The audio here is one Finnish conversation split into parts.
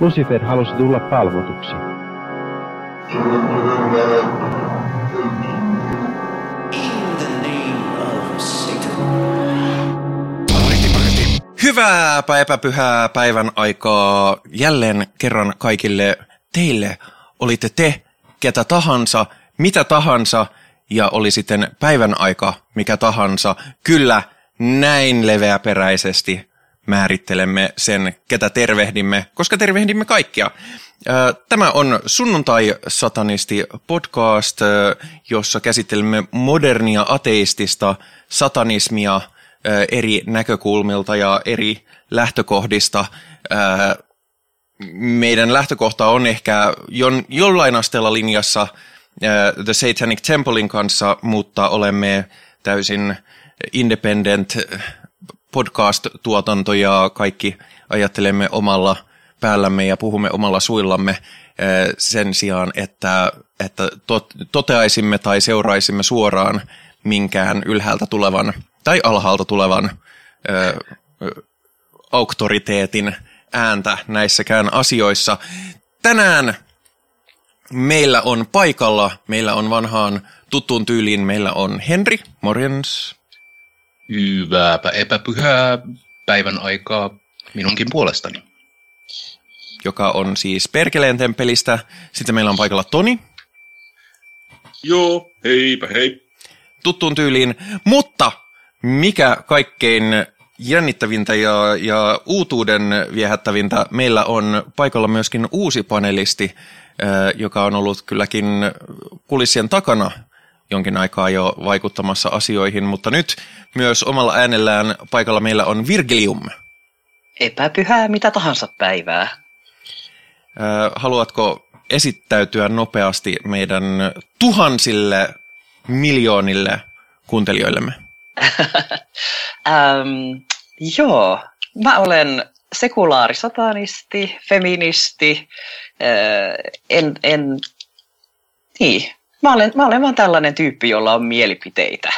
Lucifer halusi tulla palvotuksi. Hyvää epäpyhää päivän aikaa jälleen kerran kaikille teille. Olitte te, ketä tahansa, mitä tahansa, ja oli sitten päivän aika mikä tahansa. Kyllä, näin leveäperäisesti määrittelemme sen, ketä tervehdimme, koska tervehdimme kaikkia. Tämä on Sunnuntai-satanisti podcast, jossa käsittelemme modernia ateistista satanismia eri näkökulmilta ja eri lähtökohdista. Meidän lähtökohta on ehkä jollain asteella linjassa The Satanic Templein kanssa, mutta olemme täysin independent podcast-tuotanto ja kaikki ajattelemme omalla päällämme ja puhumme omalla suillamme eh, sen sijaan, että, että tot, toteaisimme tai seuraisimme suoraan minkään ylhäältä tulevan tai alhaalta tulevan ö, eh, auktoriteetin ääntä näissäkään asioissa. Tänään meillä on paikalla, meillä on vanhaan tuttuun tyyliin, meillä on Henri, morjens. Hyvääpä epäpyhää päivän aikaa minunkin puolestani. Joka on siis Perkeleen temppelistä. Sitten meillä on paikalla Toni. Joo, heipä hei. Tuttuun tyyliin. Mutta mikä kaikkein jännittävintä ja, ja uutuuden viehättävintä, meillä on paikalla myöskin uusi panelisti, joka on ollut kylläkin kulissien takana jonkin aikaa jo vaikuttamassa asioihin, mutta nyt myös omalla äänellään paikalla meillä on Virgilium. Epäpyhää mitä tahansa päivää. Haluatko esittäytyä nopeasti meidän tuhansille miljoonille kuuntelijoillemme? ähm, joo, mä olen sekulaarisatanisti, feministi, äh, en, en, niin, Mä olen, mä olen vaan tällainen tyyppi, jolla on mielipiteitä.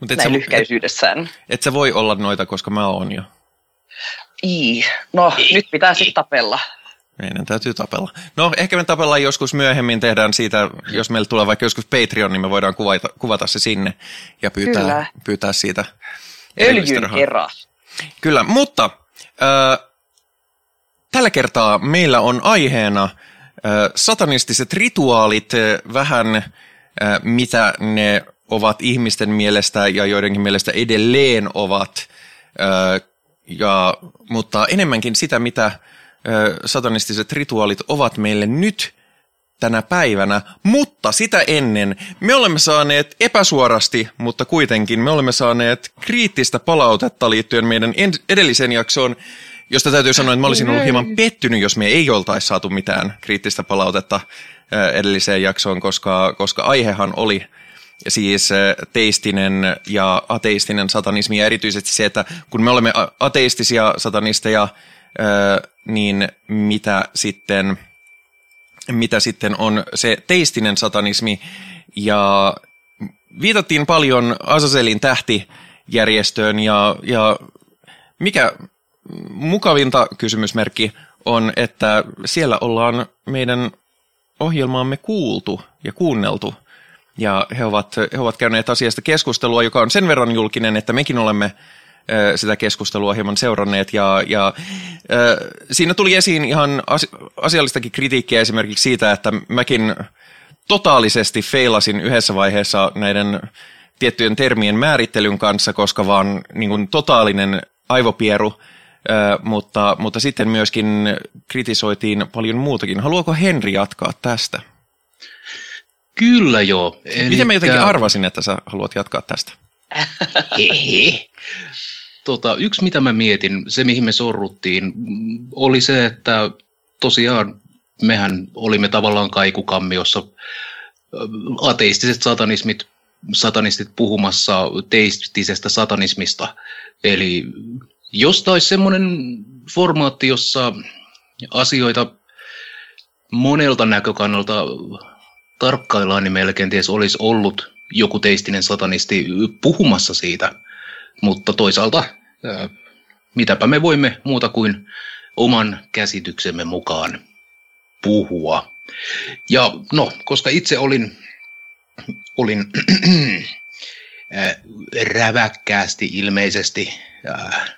Mut et Näin sä, lyhkäisyydessään. Et, et sä voi olla noita, koska mä oon jo. Ii. No, Ii. nyt pitää sitten tapella. Meidän täytyy tapella. No, ehkä me tapellaan joskus myöhemmin, tehdään siitä, jos meillä tulee vaikka joskus Patreon, niin me voidaan kuvata, kuvata se sinne ja pyytää, Kyllä. pyytää siitä Öljyn kerran. Kyllä, mutta äh, tällä kertaa meillä on aiheena – satanistiset rituaalit, vähän mitä ne ovat ihmisten mielestä ja joidenkin mielestä edelleen ovat, ja, mutta enemmänkin sitä, mitä satanistiset rituaalit ovat meille nyt tänä päivänä, mutta sitä ennen me olemme saaneet epäsuorasti, mutta kuitenkin me olemme saaneet kriittistä palautetta liittyen meidän edelliseen jaksoon, josta täytyy sanoa, että mä olisin ollut hieman pettynyt, jos me ei oltaisi saatu mitään kriittistä palautetta edelliseen jaksoon, koska, koska aihehan oli siis teistinen ja ateistinen satanismi ja erityisesti se, että kun me olemme ateistisia satanisteja, niin mitä sitten, mitä sitten on se teistinen satanismi? Ja viitattiin paljon Azazelin tähtijärjestöön ja, ja mikä, mukavinta kysymysmerkki on, että siellä ollaan meidän ohjelmaamme kuultu ja kuunneltu. Ja he ovat, he ovat käyneet asiasta keskustelua, joka on sen verran julkinen, että mekin olemme sitä keskustelua hieman seuranneet. Ja, ja siinä tuli esiin ihan asiallistakin kritiikkiä esimerkiksi siitä, että mäkin totaalisesti feilasin yhdessä vaiheessa näiden tiettyjen termien määrittelyn kanssa, koska vaan niin kuin, totaalinen aivopieru – mutta, mutta sitten myöskin kritisoitiin paljon muutakin. Haluaako Henri jatkaa tästä? Kyllä joo. Elikkä... Miten mä jotenkin arvasin, että sä haluat jatkaa tästä? tota, yksi mitä mä mietin, se mihin me sorruttiin, oli se, että tosiaan mehän olimme tavallaan kaikukammiossa ateistiset satanismit, satanistit puhumassa teistisesta satanismista. Eli jos olisi semmoinen formaatti, jossa asioita monelta näkökannalta tarkkaillaan, niin meillä kenties olisi ollut joku teistinen satanisti puhumassa siitä. Mutta toisaalta, mitäpä me voimme muuta kuin oman käsityksemme mukaan puhua. Ja no, koska itse olin, olin äh, räväkkäästi ilmeisesti äh,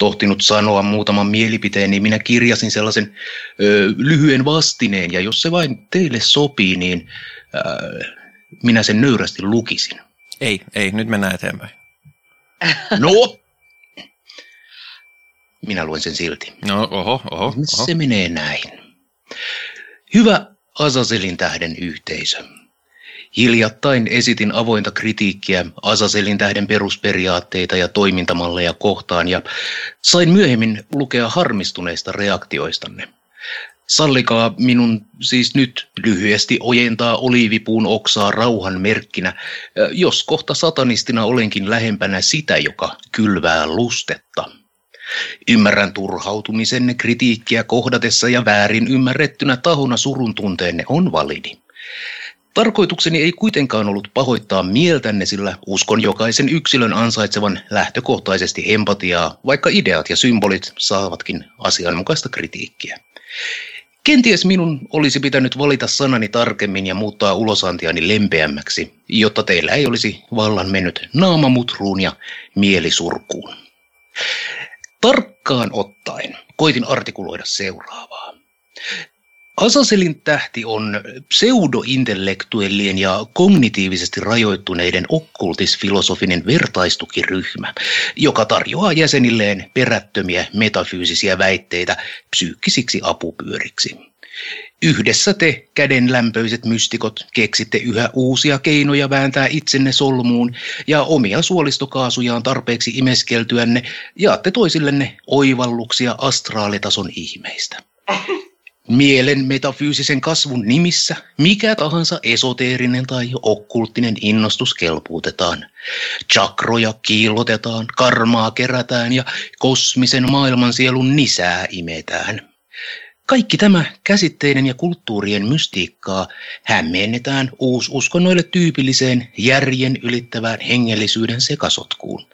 tohtinut sanoa muutaman mielipiteen, niin minä kirjasin sellaisen ö, lyhyen vastineen, ja jos se vain teille sopii, niin ö, minä sen nöyrästi lukisin. Ei, ei, nyt mennään eteenpäin. No! Minä luen sen silti. No, oho, oho, oho. Se menee näin. Hyvä Azazelin tähden yhteisö. Hiljattain esitin avointa kritiikkiä Azazelin tähden perusperiaatteita ja toimintamalleja kohtaan ja sain myöhemmin lukea harmistuneista reaktioistanne. Sallikaa minun siis nyt lyhyesti ojentaa oliivipuun oksaa rauhan merkkinä, jos kohta satanistina olenkin lähempänä sitä, joka kylvää lustetta. Ymmärrän turhautumisenne kritiikkiä kohdatessa ja väärin ymmärrettynä tahona surun tunteenne on validi. Tarkoitukseni ei kuitenkaan ollut pahoittaa mieltänne, sillä uskon jokaisen yksilön ansaitsevan lähtökohtaisesti empatiaa, vaikka ideat ja symbolit saavatkin asianmukaista kritiikkiä. Kenties minun olisi pitänyt valita sanani tarkemmin ja muuttaa ulosantiani lempeämmäksi, jotta teillä ei olisi vallan mennyt naamamutruun ja mielisurkuun. Tarkkaan ottaen koitin artikuloida seuraavaa. Asaselin tähti on pseudointellektuellien ja kognitiivisesti rajoittuneiden okkultisfilosofinen vertaistukiryhmä, joka tarjoaa jäsenilleen perättömiä metafyysisiä väitteitä psyykkisiksi apupyöriksi. Yhdessä te, kädenlämpöiset mystikot, keksitte yhä uusia keinoja vääntää itsenne solmuun ja omia suolistokaasujaan tarpeeksi imeskeltyänne jaatte toisillenne oivalluksia astraalitason ihmeistä. Mielen metafyysisen kasvun nimissä mikä tahansa esoteerinen tai okkulttinen innostus kelpuutetaan. Chakroja kiillotetaan, karmaa kerätään ja kosmisen maailmansielun nisää imetään. Kaikki tämä käsitteiden ja kulttuurien mystiikkaa hämmennetään uususkonnoille tyypilliseen järjen ylittävään hengellisyyden sekasotkuun.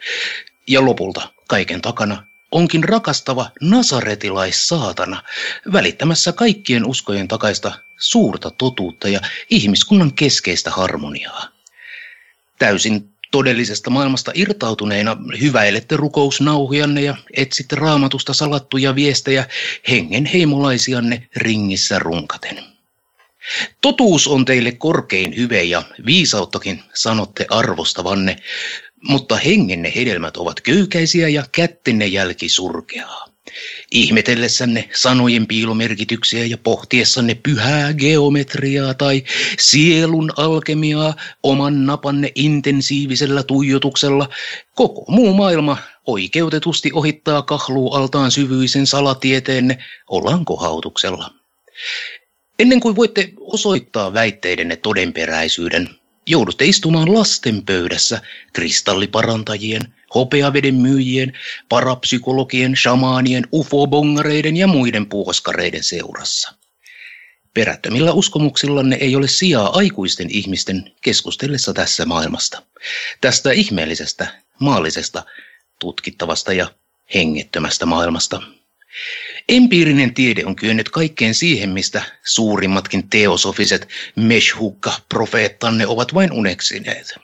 Ja lopulta kaiken takana onkin rakastava nasaretilaissaatana, välittämässä kaikkien uskojen takaista suurta totuutta ja ihmiskunnan keskeistä harmoniaa. Täysin todellisesta maailmasta irtautuneina hyväilette rukousnauhianne ja etsitte raamatusta salattuja viestejä hengen heimolaisianne ringissä runkaten. Totuus on teille korkein hyve ja viisauttakin sanotte arvostavanne, mutta hengenne hedelmät ovat köykäisiä ja kättenne jälki surkeaa. Ihmetellessänne sanojen piilomerkityksiä ja pohtiessanne pyhää geometriaa tai sielun alkemiaa oman napanne intensiivisellä tuijotuksella, koko muu maailma oikeutetusti ohittaa kahluu altaan syvyisen salatieteenne olankohautuksella. Ennen kuin voitte osoittaa väitteidenne todenperäisyyden, joudutte istumaan lasten pöydässä kristalliparantajien, hopeaveden myyjien, parapsykologien, shamaanien, ufobongareiden ja muiden puoskareiden seurassa. Perättömillä uskomuksillanne ei ole sijaa aikuisten ihmisten keskustellessa tässä maailmasta. Tästä ihmeellisestä, maallisesta, tutkittavasta ja hengettömästä maailmasta. Empiirinen tiede on kyennyt kaikkeen siihen, mistä suurimmatkin teosofiset meshukka-profeettanne ovat vain uneksineet.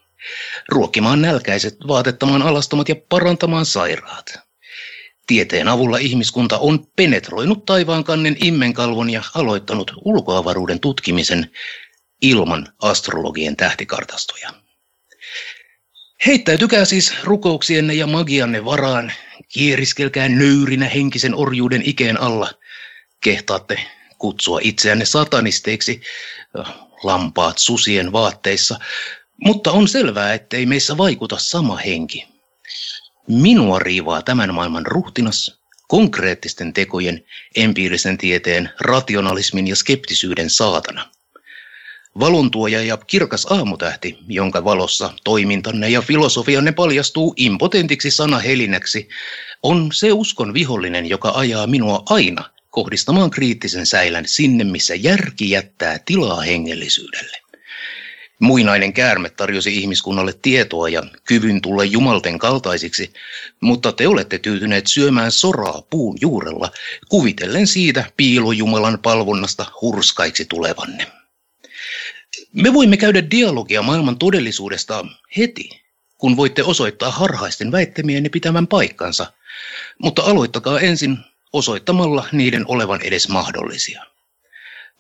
Ruokkimaan nälkäiset, vaatettamaan alastomat ja parantamaan sairaat. Tieteen avulla ihmiskunta on penetroinut taivaankannen immenkalvon ja aloittanut ulkoavaruuden tutkimisen ilman astrologien tähtikartastoja. Heittäytykää siis rukouksienne ja magianne varaan, kieriskelkää nöyrinä henkisen orjuuden ikeen alla. Kehtaatte kutsua itseänne satanisteiksi, lampaat susien vaatteissa, mutta on selvää, ettei meissä vaikuta sama henki. Minua riivaa tämän maailman ruhtinas, konkreettisten tekojen, empiirisen tieteen, rationalismin ja skeptisyyden saatana. Valontuoja ja kirkas aamutähti, jonka valossa toimintanne ja filosofianne paljastuu impotentiksi sanahelinäksi, on se uskon vihollinen, joka ajaa minua aina kohdistamaan kriittisen säilän sinne, missä järki jättää tilaa hengellisyydelle. Muinainen käärme tarjosi ihmiskunnalle tietoa ja kyvyn tulla jumalten kaltaisiksi, mutta te olette tyytyneet syömään soraa puun juurella, kuvitellen siitä piilojumalan palvonnasta hurskaiksi tulevanne. Me voimme käydä dialogia maailman todellisuudesta heti, kun voitte osoittaa harhaisten väittämienne pitävän paikkansa, mutta aloittakaa ensin osoittamalla niiden olevan edes mahdollisia.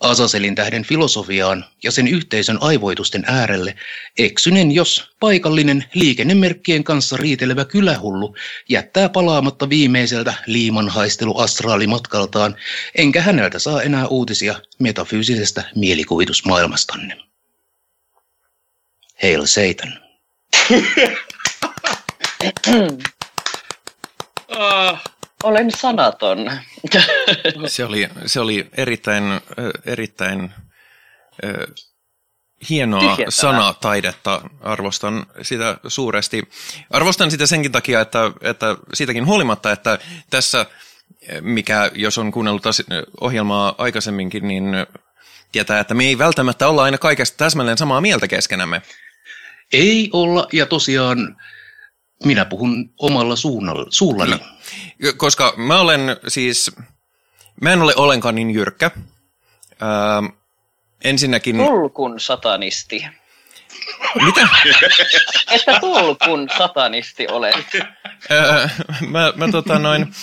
Asaselin tähden filosofiaan ja sen yhteisön aivoitusten äärelle eksynen, jos paikallinen liikennemerkkien kanssa riitelevä kylähullu jättää palaamatta viimeiseltä liimanhaistelu astraalimatkaltaan, enkä häneltä saa enää uutisia metafyysisestä mielikuvitusmaailmastanne. Hail Satan. Ah. Olen sanaton. Se oli, se oli erittäin, erittäin hienoa Tyhjentävä. sanataidetta. Arvostan sitä suuresti. Arvostan sitä senkin takia, että, että siitäkin huolimatta, että tässä, mikä jos on kuunnellut ohjelmaa aikaisemminkin, niin tietää, että me ei välttämättä olla aina kaikesta täsmälleen samaa mieltä keskenämme. Ei olla, ja tosiaan minä puhun omalla suunnalla, suullani. No, koska mä olen siis, mä en ole ollenkaan niin jyrkkä. Öö, ensinnäkin... Tulkun satanisti. Mitä? Että tulkun satanisti olet. Öö, mä, mä tota noin...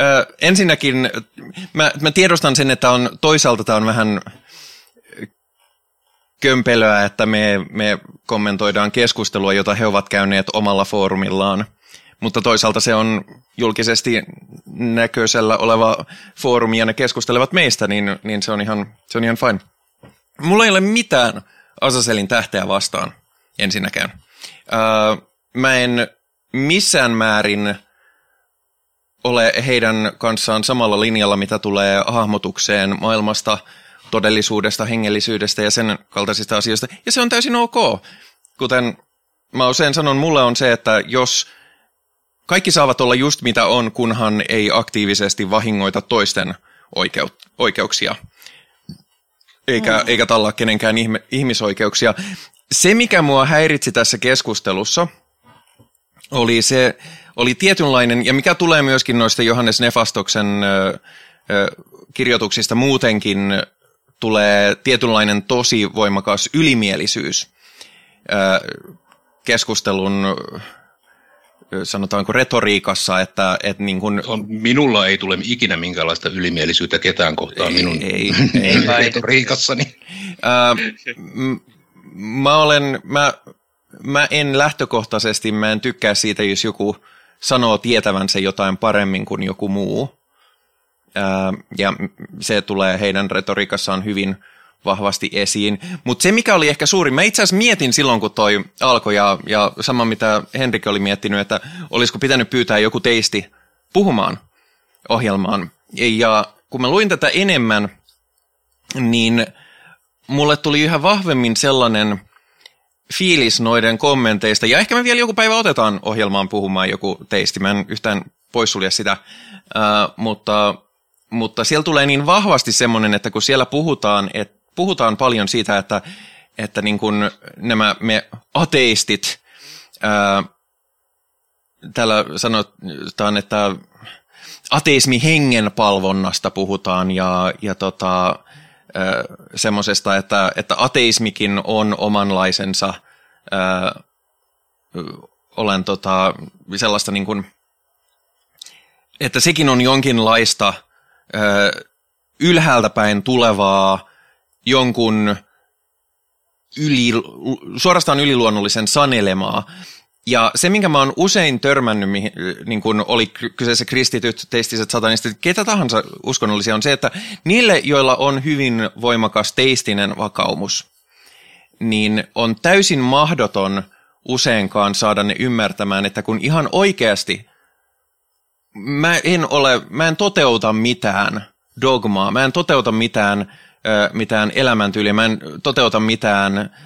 Öö, ensinnäkin mä, mä tiedostan sen, että on, toisaalta tämä on vähän kömpelöä, että me, me kommentoidaan keskustelua, jota he ovat käyneet omalla foorumillaan. Mutta toisaalta se on julkisesti näköisellä oleva foorumi ja ne keskustelevat meistä, niin, niin se, on ihan, se on ihan fine. Mulla ei ole mitään Asaselin tähteä vastaan ensinnäkään. Öö, mä en missään määrin ole heidän kanssaan samalla linjalla, mitä tulee hahmotukseen maailmasta – todellisuudesta, hengellisyydestä ja sen kaltaisista asioista. Ja se on täysin ok. Kuten mä usein sanon, mulle on se, että jos kaikki saavat olla just mitä on, kunhan ei aktiivisesti vahingoita toisten oikeut- oikeuksia. Eikä, mm. eikä tallaa kenenkään ihme- ihmisoikeuksia. Se, mikä mua häiritsi tässä keskustelussa, oli se, oli tietynlainen, ja mikä tulee myöskin noista Johannes Nefastoksen ö, ö, kirjoituksista muutenkin tulee tietynlainen tosi voimakas ylimielisyys keskustelun sanotaanko retoriikassa, että, että niin kun... Minulla ei tule ikinä minkäänlaista ylimielisyyttä ketään kohtaan minun ei, ei, retoriikassani. mä olen, mä, mä en lähtökohtaisesti, mä en tykkää siitä, jos joku sanoo tietävänsä jotain paremmin kuin joku muu ja se tulee heidän retorikassaan hyvin vahvasti esiin. Mutta se, mikä oli ehkä suuri, mä itse asiassa mietin silloin, kun toi alkoi, ja, ja sama mitä Henrik oli miettinyt, että olisiko pitänyt pyytää joku teisti puhumaan ohjelmaan. Ja kun mä luin tätä enemmän, niin mulle tuli yhä vahvemmin sellainen fiilis noiden kommenteista, ja ehkä me vielä joku päivä otetaan ohjelmaan puhumaan joku teisti, mä en yhtään poissulje sitä, uh, mutta mutta siellä tulee niin vahvasti semmoinen, että kun siellä puhutaan, että puhutaan paljon siitä, että, että niin kuin nämä me ateistit, ää, täällä sanotaan, että ateismi hengen palvonnasta puhutaan ja, ja tota, semmoisesta, että, että ateismikin on omanlaisensa, ää, olen tota, sellaista niin kuin, että sekin on jonkinlaista – ylhäältä päin tulevaa jonkun yli, suorastaan yliluonnollisen sanelemaa. Ja se, minkä mä oon usein törmännyt, niin kun oli kyseessä kristityt, teistiset, satanistit, ketä tahansa uskonnollisia, on se, että niille, joilla on hyvin voimakas teistinen vakaumus, niin on täysin mahdoton useinkaan saada ne ymmärtämään, että kun ihan oikeasti mä en ole, mä en toteuta mitään dogmaa, mä en toteuta mitään, mitään elämäntyyliä, mä en toteuta mitään,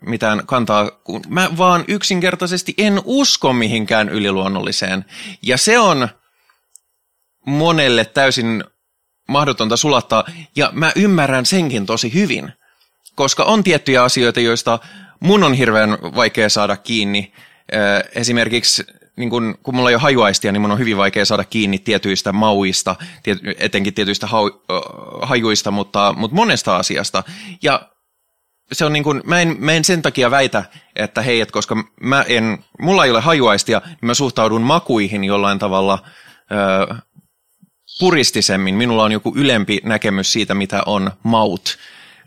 mitään kantaa, mä vaan yksinkertaisesti en usko mihinkään yliluonnolliseen. Ja se on monelle täysin mahdotonta sulattaa, ja mä ymmärrän senkin tosi hyvin, koska on tiettyjä asioita, joista mun on hirveän vaikea saada kiinni. Esimerkiksi niin kun, kun mulla ei ole hajuaistia, niin mun on hyvin vaikea saada kiinni tietyistä mauista, tiet, etenkin tietyistä hau, hajuista, mutta, mutta monesta asiasta. Ja se on niin kuin, mä, en, mä en sen takia väitä, että hei, että koska mä en, mulla ei ole hajuaistia, niin mä suhtaudun makuihin jollain tavalla ö, puristisemmin. Minulla on joku ylempi näkemys siitä, mitä on maut,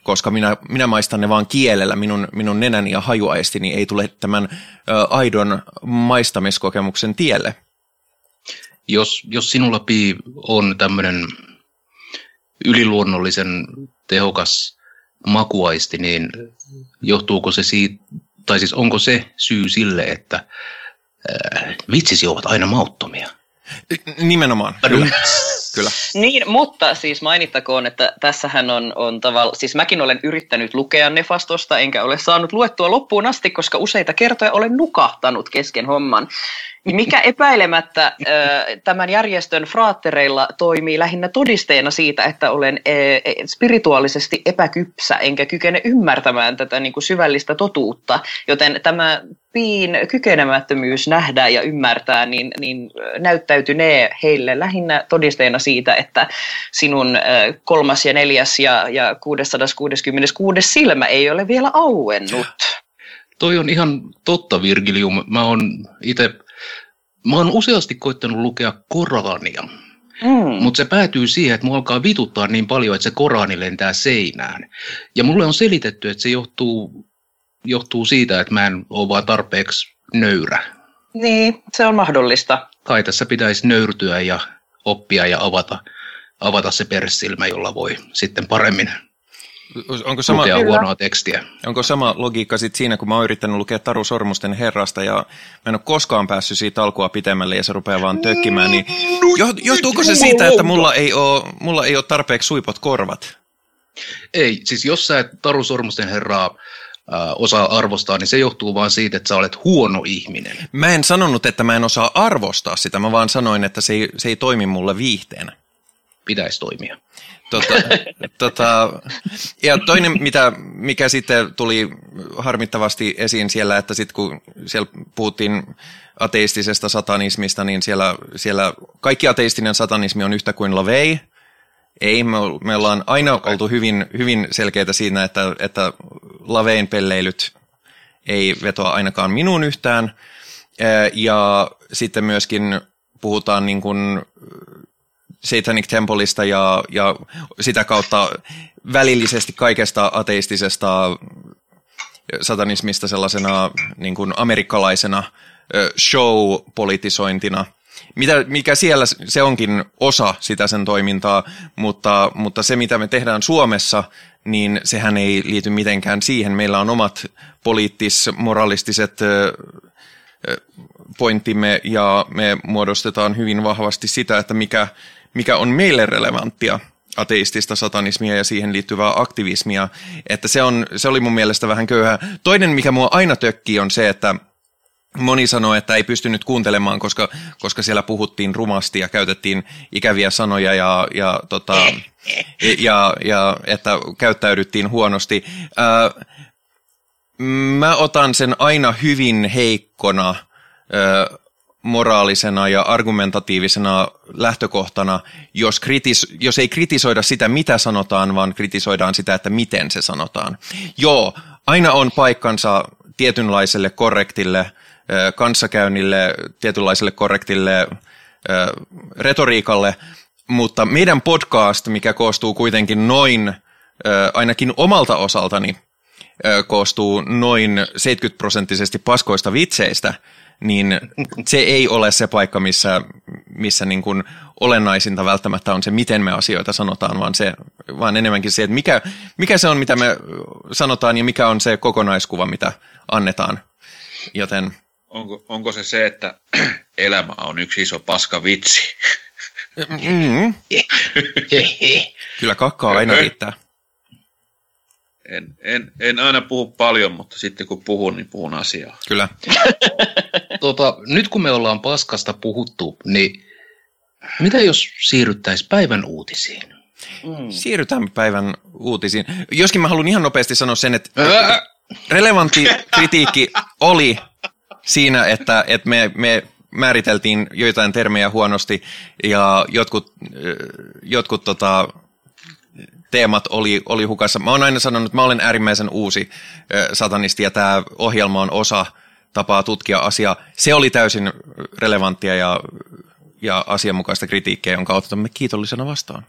koska minä, minä maistan ne vaan kielellä. Minun, minun nenäni ja hajuaistini ei tule tämän ö, aidon maistamiskokemuksen tielle. Jos, jos sinulla Pi on tämmöinen yliluonnollisen tehokas makuaisti, niin johtuuko se siitä, tai siis onko se syy sille, että äh, vitsisi ovat aina mauttomia? Nimenomaan. Kyllä. Kyllä. Niin, mutta siis mainittakoon, että tässähän on, on tavalla, siis mäkin olen yrittänyt lukea Nefastosta, enkä ole saanut luettua loppuun asti, koska useita kertoja olen nukahtanut kesken homman. Mikä epäilemättä tämän järjestön fraattereilla toimii lähinnä todisteena siitä, että olen spirituaalisesti epäkypsä, enkä kykene ymmärtämään tätä niin kuin syvällistä totuutta. Joten tämä piin kykenemättömyys nähdä ja ymmärtää, niin, niin näyttäytynee heille lähinnä todisteena siitä, että sinun kolmas ja neljäs ja, ja 666 silmä ei ole vielä auennut. Toi on ihan totta, Virgilium. Mä oon itse Mä oon useasti koittanut lukea Korania, mm. mutta se päätyy siihen, että mua alkaa vituttaa niin paljon, että se Korani lentää seinään. Ja mulle on selitetty, että se johtuu, johtuu siitä, että mä en ole vaan tarpeeksi nöyrä. Niin, se on mahdollista. Kai tässä pitäisi nöyrtyä ja oppia ja avata, avata se perssilmä, jolla voi sitten paremmin onko sama, lukea huonoa tekstiä. Onko sama logiikka sit siinä, kun mä oon yrittänyt lukea Taru Sormusten herrasta ja mä en ole koskaan päässyt siitä alkua pitemmälle ja se rupeaa vaan tökkimään, niin johtuuko se siitä, että mulla ei ole, mulla ei ole tarpeeksi suipot korvat? Ei, siis jos sä et Taru Sormusten herraa äh, osaa arvostaa, niin se johtuu vaan siitä, että sä olet huono ihminen. Mä en sanonut, että mä en osaa arvostaa sitä, mä vaan sanoin, että se ei, se ei toimi mulle viihteenä. Pitäisi toimia. Tota, tota, ja toinen, mitä, mikä sitten tuli harmittavasti esiin siellä, että sitten kun siellä puhuttiin ateistisesta satanismista, niin siellä, siellä kaikki ateistinen satanismi on yhtä kuin lavei. Ei, me, me ollaan aina okay. oltu hyvin, hyvin selkeitä siinä, että, että lavein pelleilyt ei vetoa ainakaan minuun yhtään. Ja sitten myöskin puhutaan niin kuin Satanic Templeista ja, ja sitä kautta välillisesti kaikesta ateistisesta satanismista sellaisena niin kuin amerikkalaisena show-politisointina. Mitä, mikä siellä, se onkin osa sitä sen toimintaa, mutta, mutta se mitä me tehdään Suomessa, niin sehän ei liity mitenkään siihen. Meillä on omat poliittis-moralistiset pointtimme ja me muodostetaan hyvin vahvasti sitä, että mikä, mikä on meille relevanttia ateistista satanismia ja siihen liittyvää aktivismia, että se, on, se oli mun mielestä vähän köyhää. Toinen, mikä mua aina tökkii, on se, että moni sanoi, että ei pystynyt kuuntelemaan, koska, koska siellä puhuttiin rumasti ja käytettiin ikäviä sanoja ja, ja, tota, ja, ja että käyttäydyttiin huonosti. Ää, mä otan sen aina hyvin heikkona ää, moraalisena ja argumentatiivisena lähtökohtana, jos, kritis, jos ei kritisoida sitä, mitä sanotaan, vaan kritisoidaan sitä, että miten se sanotaan. Joo, aina on paikkansa tietynlaiselle korrektille kanssakäynnille, tietynlaiselle korrektille retoriikalle, mutta meidän podcast, mikä koostuu kuitenkin noin, ainakin omalta osaltani, koostuu noin 70 prosenttisesti paskoista vitseistä, niin se ei ole se paikka, missä, missä niin kuin olennaisinta välttämättä on se, miten me asioita sanotaan, vaan, se, vaan enemmänkin se, että mikä, mikä se on, mitä me sanotaan ja mikä on se kokonaiskuva, mitä annetaan. Joten... Onko, onko se se, että elämä on yksi iso paska vitsi? Mm. Kyllä kakkaa aina riittää. En, en, en aina puhu paljon, mutta sitten kun puhun, niin puhun asiaa. Kyllä. tota, nyt kun me ollaan paskasta puhuttu, niin mitä jos siirryttäisiin päivän uutisiin? Mm. Siirrytään päivän uutisiin. Joskin mä haluan ihan nopeasti sanoa sen, että... Ää! relevantti kritiikki oli siinä, että, että me, me määriteltiin joitain termejä huonosti ja jotkut, jotkut tota, teemat oli, oli hukassa. Mä oon aina sanonut, että mä olen äärimmäisen uusi satanisti ja tämä ohjelma on osa tapaa tutkia asiaa. Se oli täysin relevanttia ja, ja asianmukaista kritiikkiä, jonka otamme kiitollisena vastaan.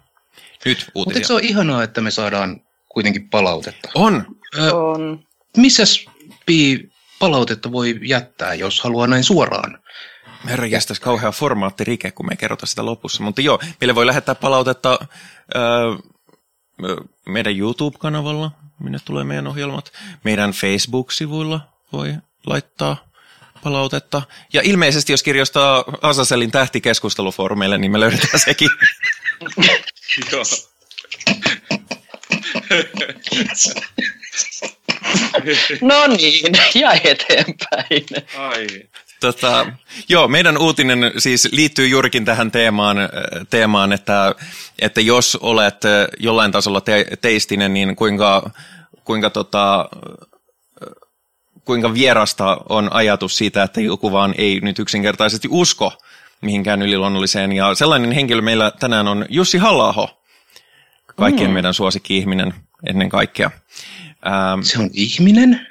Nyt uutisia. Mutta se on ihanaa, että me saadaan kuitenkin palautetta? On. Ö, On. missäs Pi palautetta voi jättää, jos haluaa näin suoraan? Herra jästäisi kauhea formaattirike, kun me ei kerrota sitä lopussa. Mutta joo, meille voi lähettää palautetta ö, meidän YouTube-kanavalla, minne tulee meidän ohjelmat. Meidän Facebook-sivuilla voi laittaa palautetta. Ja ilmeisesti, jos kirjoistaa Asaselin tähtikeskustelufoorumeille, niin me löydetään sekin. Joo. No niin, ja eteenpäin. Ai. Tota, joo, meidän uutinen siis liittyy juurikin tähän teemaan, äh, teemaan että, että jos olet äh, jollain tasolla te, teistinen, niin kuinka, kuinka, tota, kuinka vierasta on ajatus siitä, että joku vaan ei nyt yksinkertaisesti usko mihinkään yliluonnolliseen. Ja sellainen henkilö meillä tänään on Jussi halla kaikkien mm. meidän suosikki-ihminen ennen kaikkea. Ähm, Se on ihminen?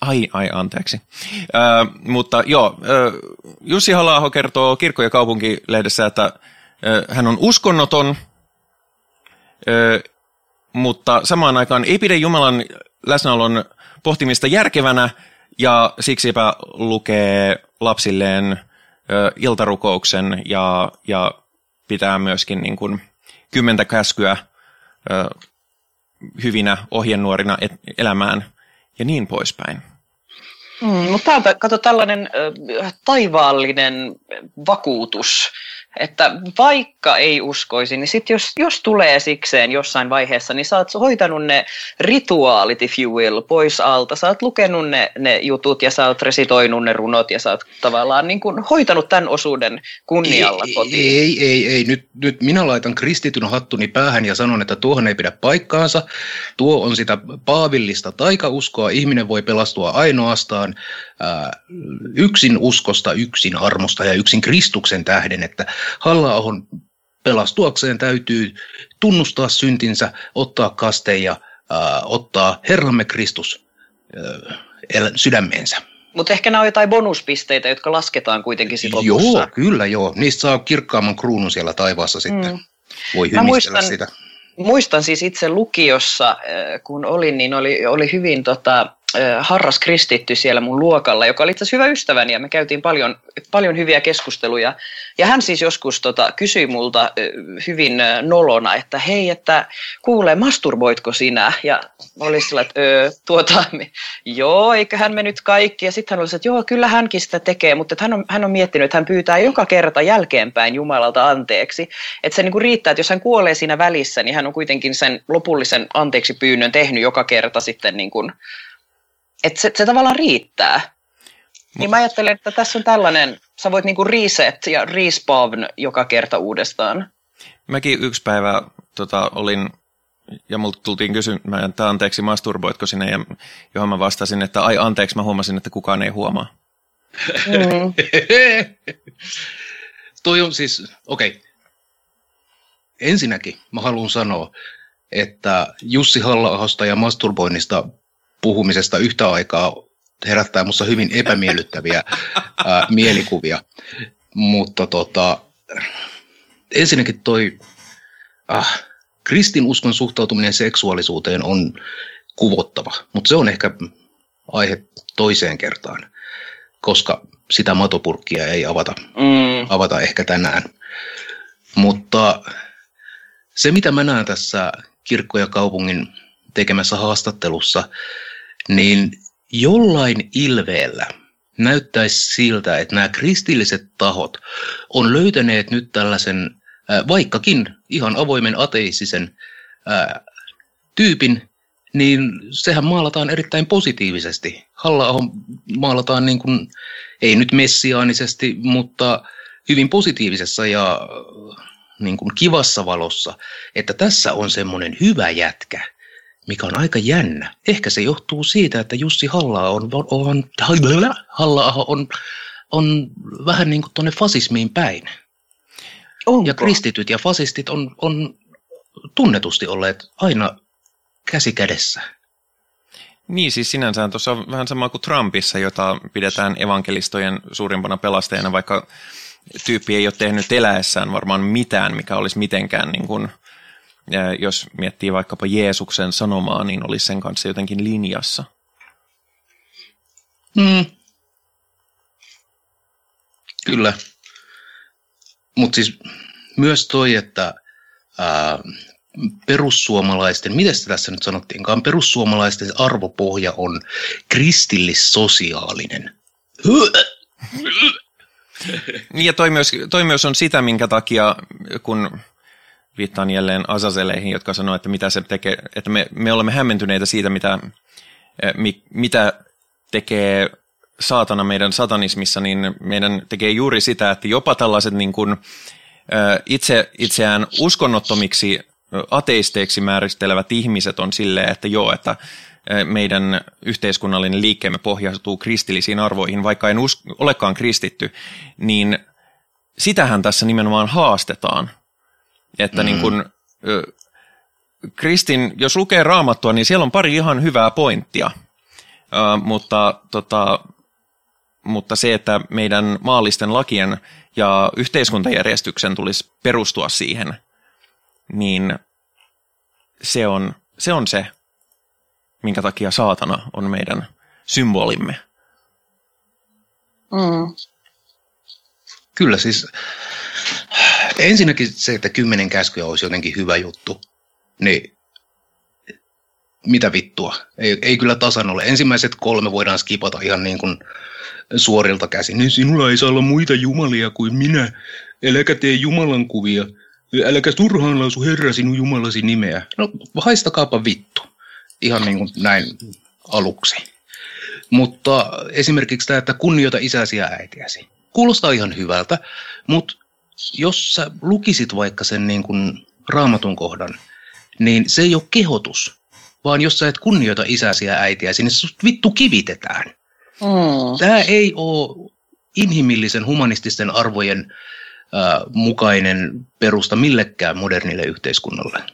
Ai, ai, anteeksi. Äh, mutta joo, äh, Jussi halla kertoo Kirkko- ja kaupunkilehdessä, että äh, hän on uskonnoton, äh, mutta samaan aikaan ei pidä Jumalan läsnäolon pohtimista järkevänä ja siksipä lukee lapsilleen iltarukouksen ja, ja pitää myöskin niin kuin, kymmentä käskyä hyvinä ohjenuorina elämään ja niin poispäin. Mm, mutta täältä, kato tällainen äh, taivaallinen vakuutus että vaikka ei uskoisi, niin sit jos, jos tulee sikseen jossain vaiheessa, niin sä oot hoitanut ne rituaalit, if you will, pois alta. Sä oot lukenut ne, ne jutut ja sä oot resitoinut ne runot ja sä oot tavallaan niin kuin hoitanut tämän osuuden kunnialla ei, kotiin. Ei, ei, ei. Nyt, nyt minä laitan kristityn hattuni päähän ja sanon, että tuohon ei pidä paikkaansa. Tuo on sitä paavillista taikauskoa. Ihminen voi pelastua ainoastaan ää, yksin uskosta, yksin armosta ja yksin Kristuksen tähden, että halla pelastuakseen täytyy tunnustaa syntinsä, ottaa kaste ja ää, ottaa Herramme Kristus ää, sydämeensä. Mutta ehkä nämä on jotain bonuspisteitä, jotka lasketaan kuitenkin sitten lopussa. Joo, kyllä joo. Niistä saa kirkkaamman kruunun siellä taivaassa sitten. Mm. Voi hymistellä muistan, sitä. Muistan siis itse lukiossa, kun olin, niin oli, oli hyvin tota, harras kristitty siellä mun luokalla, joka oli itse hyvä ystäväni ja me käytiin paljon, paljon hyviä keskusteluja. Ja hän siis joskus tota, kysyi multa hyvin nolona, että hei, että kuule, masturboitko sinä? Ja oli sillä, että tuota, joo, eiköhän me nyt kaikki. Ja sitten hän oli että joo, kyllä hänkin sitä tekee, mutta hän, on, hän on miettinyt, että hän pyytää joka kerta jälkeenpäin Jumalalta anteeksi. Että se niin kuin riittää, että jos hän kuolee siinä välissä, niin hän on kuitenkin sen lopullisen anteeksi pyynnön tehnyt joka kerta sitten niin kuin että se, se tavallaan riittää. Niin mä ajattelen, että tässä on tällainen, sä voit niinku reset ja respawn joka kerta uudestaan. Mäkin yksi päivä tota, olin, ja multa tultiin kysymään, että anteeksi, masturboitko sinne, ja johon mä vastasin, että ai anteeksi, mä huomasin, että kukaan ei huomaa. Mm. Toi on siis, okei. Okay. Ensinnäkin mä haluan sanoa, että Jussi halla ja masturboinnista puhumisesta yhtä aikaa herättää minussa hyvin epämiellyttäviä ää, mielikuvia. Mutta tota, ensinnäkin toi äh, kristinuskon suhtautuminen seksuaalisuuteen on kuvottava, mutta se on ehkä aihe toiseen kertaan, koska sitä matopurkkia ei avata, mm. avata ehkä tänään. Mutta se, mitä mä näen tässä kirkko- ja kaupungin tekemässä haastattelussa, niin jollain ilveellä näyttäisi siltä, että nämä kristilliset tahot on löytäneet nyt tällaisen, vaikkakin ihan avoimen ateistisen tyypin, niin sehän maalataan erittäin positiivisesti. halla maalataan niin kuin, ei nyt messiaanisesti, mutta hyvin positiivisessa ja niin kuin kivassa valossa, että tässä on semmoinen hyvä jätkä, mikä on aika jännä. Ehkä se johtuu siitä, että Jussi halla on, on, halla on, on vähän niin kuin tuonne fasismiin päin. Onko? Ja kristityt ja fasistit on, on tunnetusti olleet aina käsi kädessä. Niin, siis sinänsä tuossa on vähän sama kuin Trumpissa, jota pidetään evankelistojen suurimpana pelastajana, vaikka tyyppi ei ole tehnyt eläessään varmaan mitään, mikä olisi mitenkään, niin kuin, jos miettii vaikkapa Jeesuksen sanomaa, niin olisi sen kanssa jotenkin linjassa. Mm. Kyllä. Mutta siis myös toi, että ää, perussuomalaisten, miten se tässä nyt sanottiinkaan, perussuomalaisten arvopohja on kristillissosiaalinen. Ja toi myös, toi myös on sitä, minkä takia, kun viittaan jälleen Azazeleihin, jotka sanoo, että mitä se tekee, että me, me olemme hämmentyneitä siitä, mitä, mi, mitä tekee saatana meidän satanismissa, niin meidän tekee juuri sitä, että jopa tällaiset niin kuin, itse, itseään uskonnottomiksi ateisteiksi määristelevät ihmiset on silleen, että joo, että meidän yhteiskunnallinen liikkeemme pohjautuu kristillisiin arvoihin, vaikka en usk- olekaan kristitty, niin sitähän tässä nimenomaan haastetaan. Että mm. niin kun, kristin, jos lukee raamattua, niin siellä on pari ihan hyvää pointtia, mutta, tota, mutta se, että meidän maallisten lakien ja yhteiskuntajärjestyksen tulisi perustua siihen, niin se on se, on se minkä takia saatana on meidän symbolimme. Mm. Kyllä siis ensinnäkin se, että kymmenen käskyä olisi jotenkin hyvä juttu, niin mitä vittua. Ei, ei kyllä tasan ole. Ensimmäiset kolme voidaan skipata ihan niin kuin suorilta käsin. Niin sinulla ei saa olla muita jumalia kuin minä. Äläkä tee Jumalan kuvia. Äläkä turhaan lausu Herra sinun Jumalasi nimeä. No haistakaapa vittu. Ihan niin kuin näin aluksi. Mutta esimerkiksi tämä, että kunnioita isäsi ja äitiäsi. Kuulostaa ihan hyvältä, mutta jos sä lukisit vaikka sen niin kuin raamatun kohdan, niin se ei ole kehotus, vaan jos sä et kunnioita isäsi ja äitiäsi, niin sut vittu kivitetään. Mm. Tämä ei ole inhimillisen humanististen arvojen äh, mukainen perusta millekään modernille yhteiskunnalle.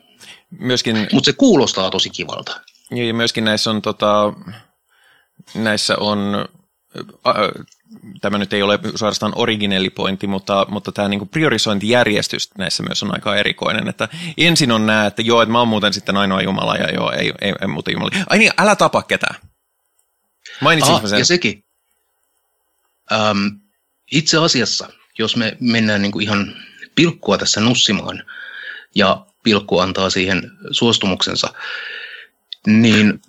Myöskin... Mutta se kuulostaa tosi kivalta. Ja myöskin näissä on, tota, näissä on tämä nyt ei ole suorastaan originellipointti, mutta, mutta tämä niin priorisointijärjestys näissä myös on aika erikoinen, että ensin on nämä, että joo, että mä oon muuten sitten ainoa Jumala ja joo, ei, ei, ei muuta Jumala. Ai niin, älä tapa ketään. Mainitsinko ah, sen? Ja sekin. Ähm, itse asiassa, jos me mennään niin kuin ihan pilkkua tässä nussimaan ja pilkku antaa siihen suostumuksensa, niin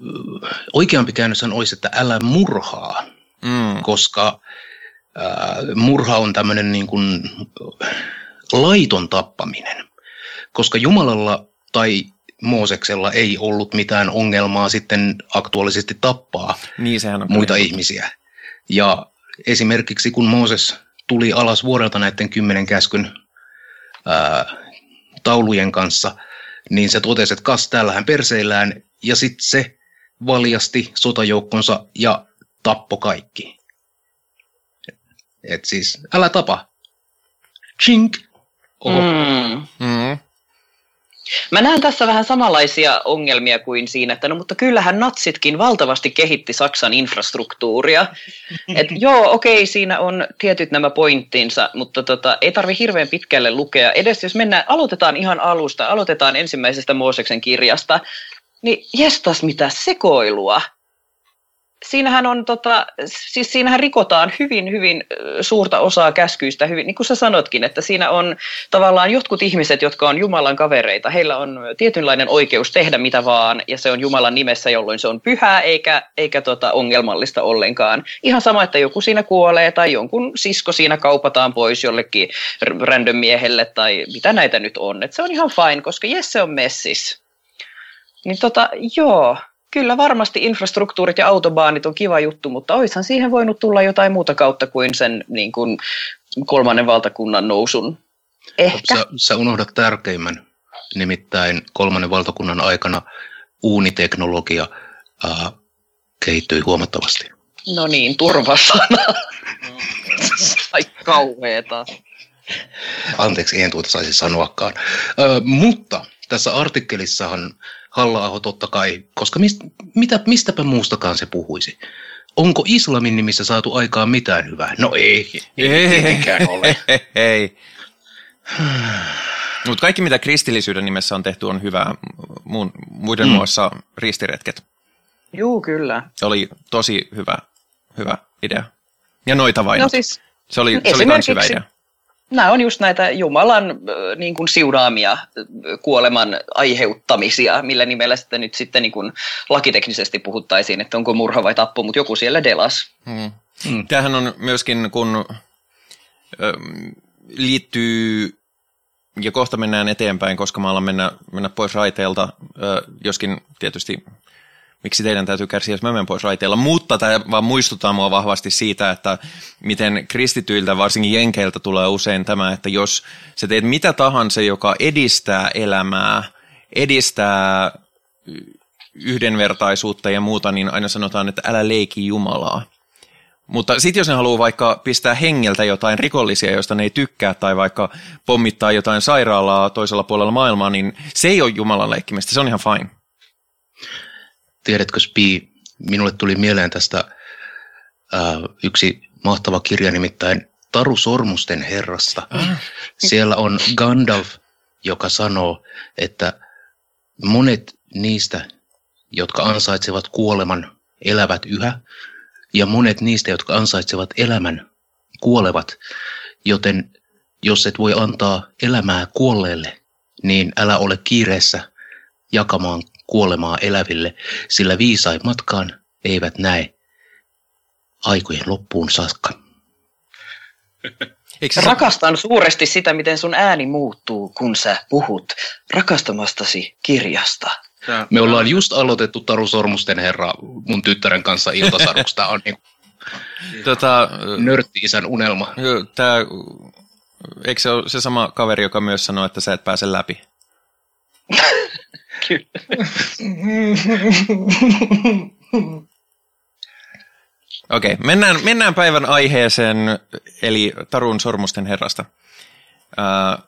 oikeampi käännös olisi, että älä murhaa, mm. koska äh, murha on tämmöinen niin kuin laiton tappaminen, koska Jumalalla tai Mooseksella ei ollut mitään ongelmaa sitten aktuaalisesti tappaa niin, sehän on muita kyllä. ihmisiä. Ja esimerkiksi kun Mooses tuli alas vuodelta näiden kymmenen käskyn ää, taulujen kanssa, niin se totesi, että kas täällähän perseillään, ja sitten se valjasti sotajoukkonsa ja tappo kaikki. Et siis, älä tapa. Chink. Oho. Mm. Mm. Mä näen tässä vähän samanlaisia ongelmia kuin siinä, että no mutta kyllähän natsitkin valtavasti kehitti Saksan infrastruktuuria. Et joo, okei, siinä on tietyt nämä pointtinsa, mutta tota, ei tarvi hirveän pitkälle lukea. Edes jos mennään, aloitetaan ihan alusta, aloitetaan ensimmäisestä Mooseksen kirjasta, niin jestas mitä sekoilua siinähän on tota, siis siinähän rikotaan hyvin, hyvin suurta osaa käskyistä, hyvin, niin kuin sä sanotkin, että siinä on tavallaan jotkut ihmiset, jotka on Jumalan kavereita, heillä on tietynlainen oikeus tehdä mitä vaan, ja se on Jumalan nimessä, jolloin se on pyhää, eikä, eikä tota ongelmallista ollenkaan. Ihan sama, että joku siinä kuolee, tai jonkun sisko siinä kaupataan pois jollekin random miehelle, tai mitä näitä nyt on. Et se on ihan fine, koska jes, se on messis. Niin tota, joo, Kyllä varmasti infrastruktuurit ja autobaanit on kiva juttu, mutta oishan siihen voinut tulla jotain muuta kautta kuin sen niin kuin kolmannen valtakunnan nousun. Ehkä. Sä, sä unohdat tärkeimmän, nimittäin kolmannen valtakunnan aikana uuniteknologia ää, kehittyi huomattavasti. No niin, turvasana. Ai kauheeta. Anteeksi, en tuota saisi sanoakaan. Ö, mutta tässä artikkelissahan halla totta kai, koska mist, mitä, mistäpä muustakaan se puhuisi. Onko islamin nimissä saatu aikaan mitään hyvää? No ei, ei, ei tietenkään ole. Hei. Mutta kaikki, mitä kristillisyyden nimessä on tehty, on hyvää. Muun, muiden mm. muassa ristiretket. Juu, kyllä. Oli tosi hyvä, hyvä idea. Ja noita vain. No siis, se oli, se oli myös hyvä idea. Nämä on just näitä Jumalan niin kuin siunaamia kuoleman aiheuttamisia, millä nimellä sitten nyt sitten niin kuin lakiteknisesti puhuttaisiin, että onko murha vai tappo, mutta joku siellä delas. Hmm. Hmm. Tämähän on myöskin, kun ö, liittyy, ja kohta mennään eteenpäin, koska mä alan mennä, mennä pois raiteelta, ö, joskin tietysti miksi teidän täytyy kärsiä, jos mä menen pois raiteilla. Mutta tämä vaan muistuttaa mua vahvasti siitä, että miten kristityiltä, varsinkin jenkeiltä tulee usein tämä, että jos sä teet mitä tahansa, joka edistää elämää, edistää yhdenvertaisuutta ja muuta, niin aina sanotaan, että älä leiki Jumalaa. Mutta sitten jos ne haluaa vaikka pistää hengeltä jotain rikollisia, joista ne ei tykkää, tai vaikka pommittaa jotain sairaalaa toisella puolella maailmaa, niin se ei ole Jumalan leikkimistä, se on ihan fine. Tiedätkö, Spi, minulle tuli mieleen tästä ää, yksi mahtava kirja, nimittäin Taru Sormusten herrasta. Ah. Siellä on Gandalf, joka sanoo, että monet niistä, jotka ansaitsevat kuoleman, elävät yhä, ja monet niistä, jotka ansaitsevat elämän, kuolevat. Joten jos et voi antaa elämää kuolleelle, niin älä ole kiireessä jakamaan kuolemaa eläville, sillä viisaimmatkaan eivät näe aikojen loppuun saakka. Eikö Rakastan suuresti sitä, miten sun ääni muuttuu, kun sä puhut rakastamastasi kirjasta. Me ollaan just aloitettu Taru Sormusten herra mun tyttären kanssa iltasaduksi. Tämä on niin tota, nörtti-isän unelma. Tää, eikö se ole se sama kaveri, joka myös sanoi, että sä et pääse läpi? Okei, okay, mennään, mennään päivän aiheeseen, eli Tarun sormusten herrasta. Uh,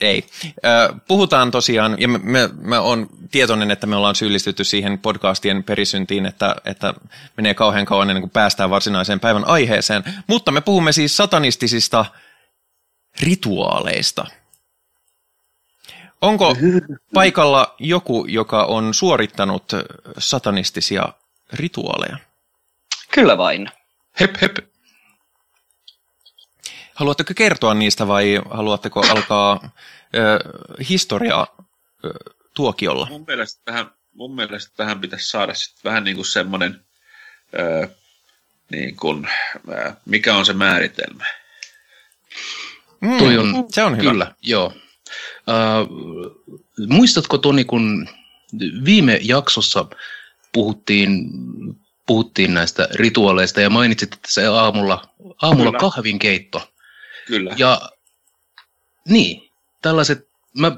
ei. Uh, puhutaan tosiaan, ja mä, mä oon tietoinen, että me ollaan syyllistytty siihen podcastien perisyntiin, että, että menee kauhean kauan ennen kuin päästään varsinaiseen päivän aiheeseen. Mutta me puhumme siis satanistisista rituaaleista – Onko paikalla joku, joka on suorittanut satanistisia rituaaleja? Kyllä vain. Hep hep. Haluatteko kertoa niistä vai haluatteko alkaa ö, historia ö, tuokiolla? Mun mielestä tähän, mun mielestä tähän pitäisi saada sit vähän niin kuin semmoinen, ö, niin kuin, ö, mikä on se määritelmä. Mm, Toi on, se on hyvä. Kyllä, joo. Uh, muistatko Toni, kun viime jaksossa puhuttiin, puhuttiin näistä rituaaleista ja mainitsit, että se aamulla, aamulla Kyllä. kahvinkeitto. Kyllä. Ja niin, tällaiset, mä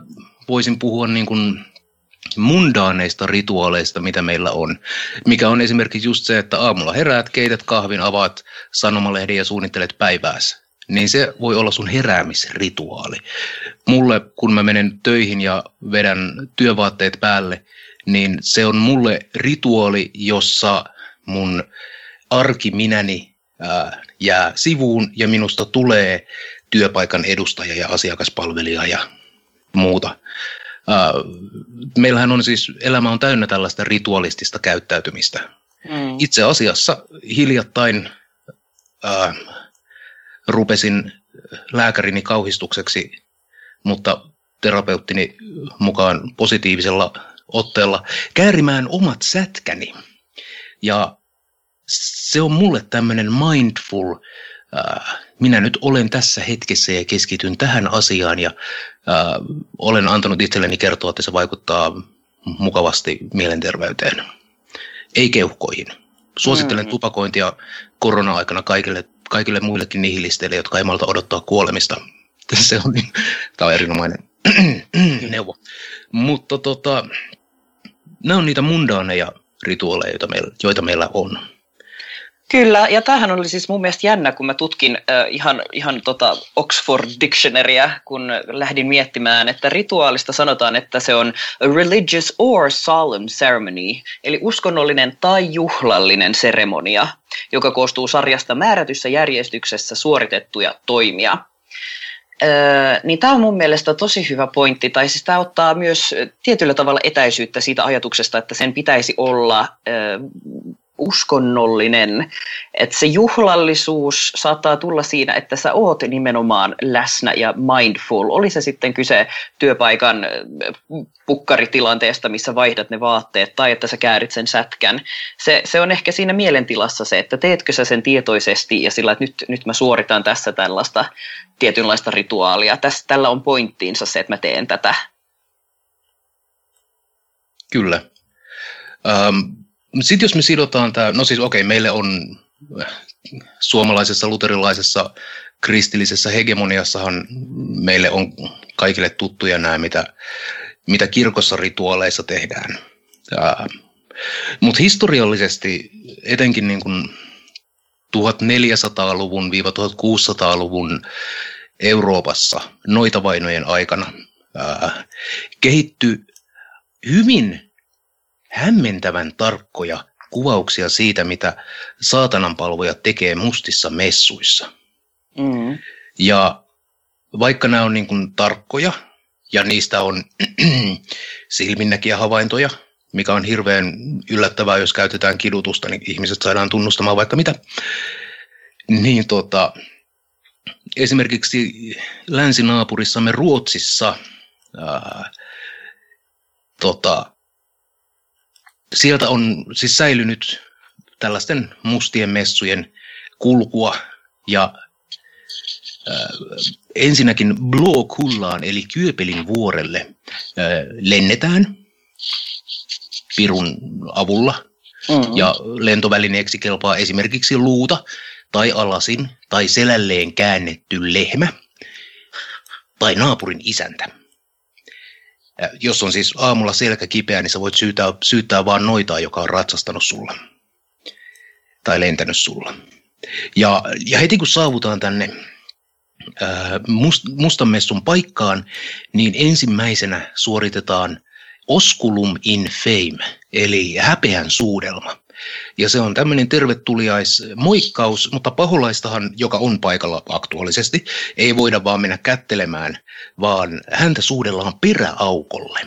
voisin puhua niin kuin mundaaneista rituaaleista, mitä meillä on. Mikä on esimerkiksi just se, että aamulla heräät, keität kahvin, avaat sanomalehden ja suunnittelet päivääsi niin se voi olla sun heräämisrituaali. Mulle, kun mä menen töihin ja vedän työvaatteet päälle, niin se on mulle rituaali, jossa mun arkiminäni ää, jää sivuun ja minusta tulee työpaikan edustaja ja asiakaspalvelija ja muuta. Ää, meillähän on siis, elämä on täynnä tällaista ritualistista käyttäytymistä. Mm. Itse asiassa hiljattain ää, rupesin lääkärini kauhistukseksi, mutta terapeuttini mukaan positiivisella otteella käärimään omat sätkäni. Ja se on mulle tämmöinen mindful, äh, minä nyt olen tässä hetkessä ja keskityn tähän asiaan ja äh, olen antanut itselleni kertoa, että se vaikuttaa mukavasti mielenterveyteen. Ei keuhkoihin. Suosittelen mm. tupakointia korona-aikana kaikille kaikille muillekin nihilisteille, jotka ei malta odottaa kuolemista. Se on, niin, tämä on erinomainen neuvo. Mutta tota, nämä on niitä mundaaneja rituaaleja, joita meillä, joita meillä on. Kyllä, ja tämähän oli siis mun mielestä jännä, kun mä tutkin äh, ihan, ihan tota Oxford Dictionaryä, kun lähdin miettimään, että rituaalista sanotaan, että se on a religious or solemn ceremony, eli uskonnollinen tai juhlallinen seremonia, joka koostuu sarjasta määrätyssä järjestyksessä suoritettuja toimia. Öö, niin tämä on mun mielestä tosi hyvä pointti, tai siis tämä ottaa myös tietyllä tavalla etäisyyttä siitä ajatuksesta, että sen pitäisi olla öö, uskonnollinen, että se juhlallisuus saattaa tulla siinä, että sä oot nimenomaan läsnä ja mindful. Oli se sitten kyse työpaikan pukkaritilanteesta, missä vaihdat ne vaatteet, tai että sä käärit sen sätkän. Se, se on ehkä siinä mielentilassa se, että teetkö sä sen tietoisesti ja sillä, että nyt, nyt mä suoritan tässä tällaista tietynlaista rituaalia. Tässä, tällä on pointtiinsa se, että mä teen tätä. Kyllä. Um, sitten jos me sidotaan tämä, no siis okei, okay, meille on suomalaisessa luterilaisessa kristillisessä hegemoniassahan meille on kaikille tuttuja nämä, mitä, mitä kirkossa rituaaleissa tehdään. Mutta historiallisesti etenkin niin kuin 1400-luvun 1600-luvun Euroopassa noita vainojen aikana ää, kehittyi hyvin hämmentävän tarkkoja kuvauksia siitä, mitä saatanan palvoja tekee mustissa messuissa. Mm. Ja vaikka nämä on niin kuin tarkkoja ja niistä on silminnäkiä havaintoja, mikä on hirveän yllättävää, jos käytetään kidutusta, niin ihmiset saadaan tunnustamaan vaikka mitä. Niin tota, esimerkiksi länsinaapurissamme Ruotsissa ää, tota, sieltä on siis säilynyt tällaisten mustien messujen kulkua ja äh, ensinnäkin Blåkullaan eli Kyöpelin vuorelle äh, lennetään pirun avulla mm-hmm. ja lentovälineeksi kelpaa esimerkiksi luuta tai alasin tai selälleen käännetty lehmä tai naapurin isäntä. Jos on siis aamulla selkä kipeä, niin sä voit syyttää, syyttää vaan noitaa, joka on ratsastanut sulla. Tai lentänyt sulla. Ja, ja heti kun saavutaan tänne must, mustamessun paikkaan, niin ensimmäisenä suoritetaan osculum in fame, eli häpeän suudelma. Ja se on tämmöinen tervetuliais moikkaus, mutta paholaistahan, joka on paikalla aktuaalisesti, ei voida vaan mennä kättelemään, vaan häntä suudellaan peräaukolle.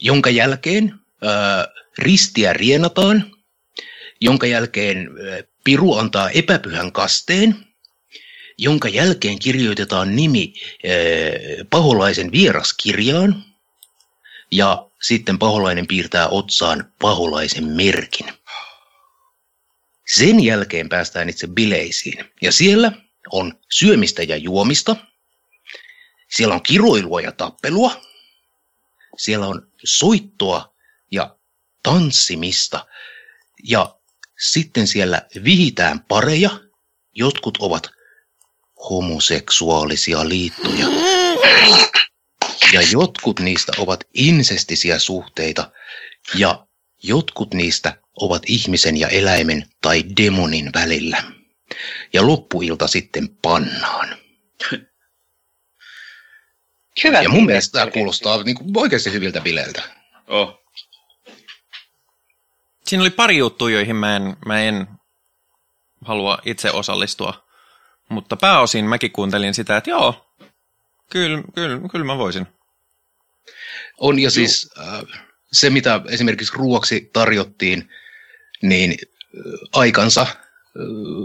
Jonka jälkeen ää, ristiä rienataan, jonka jälkeen ää, piru antaa epäpyhän kasteen, jonka jälkeen kirjoitetaan nimi ää, paholaisen vieraskirjaan, ja sitten paholainen piirtää otsaan paholaisen merkin. Sen jälkeen päästään itse bileisiin. Ja siellä on syömistä ja juomista. Siellä on kiroilua ja tappelua. Siellä on soittoa ja tanssimista. Ja sitten siellä vihitään pareja. Jotkut ovat homoseksuaalisia liittoja. Ja jotkut niistä ovat insestisiä suhteita ja jotkut niistä ovat ihmisen ja eläimen tai demonin välillä. Ja loppuilta sitten pannaan. Hyvä. Ja mun mielestä tämä kuulostaa niin kuin oikeasti hyviltä bileiltä. Oh. Siinä oli pari juttua, joihin mä en, mä en halua itse osallistua. Mutta pääosin mäkin kuuntelin sitä, että joo, kyllä, kyllä, kyllä mä voisin. On ja siis äh, se, mitä esimerkiksi ruoksi tarjottiin, niin äh, aikansa äh,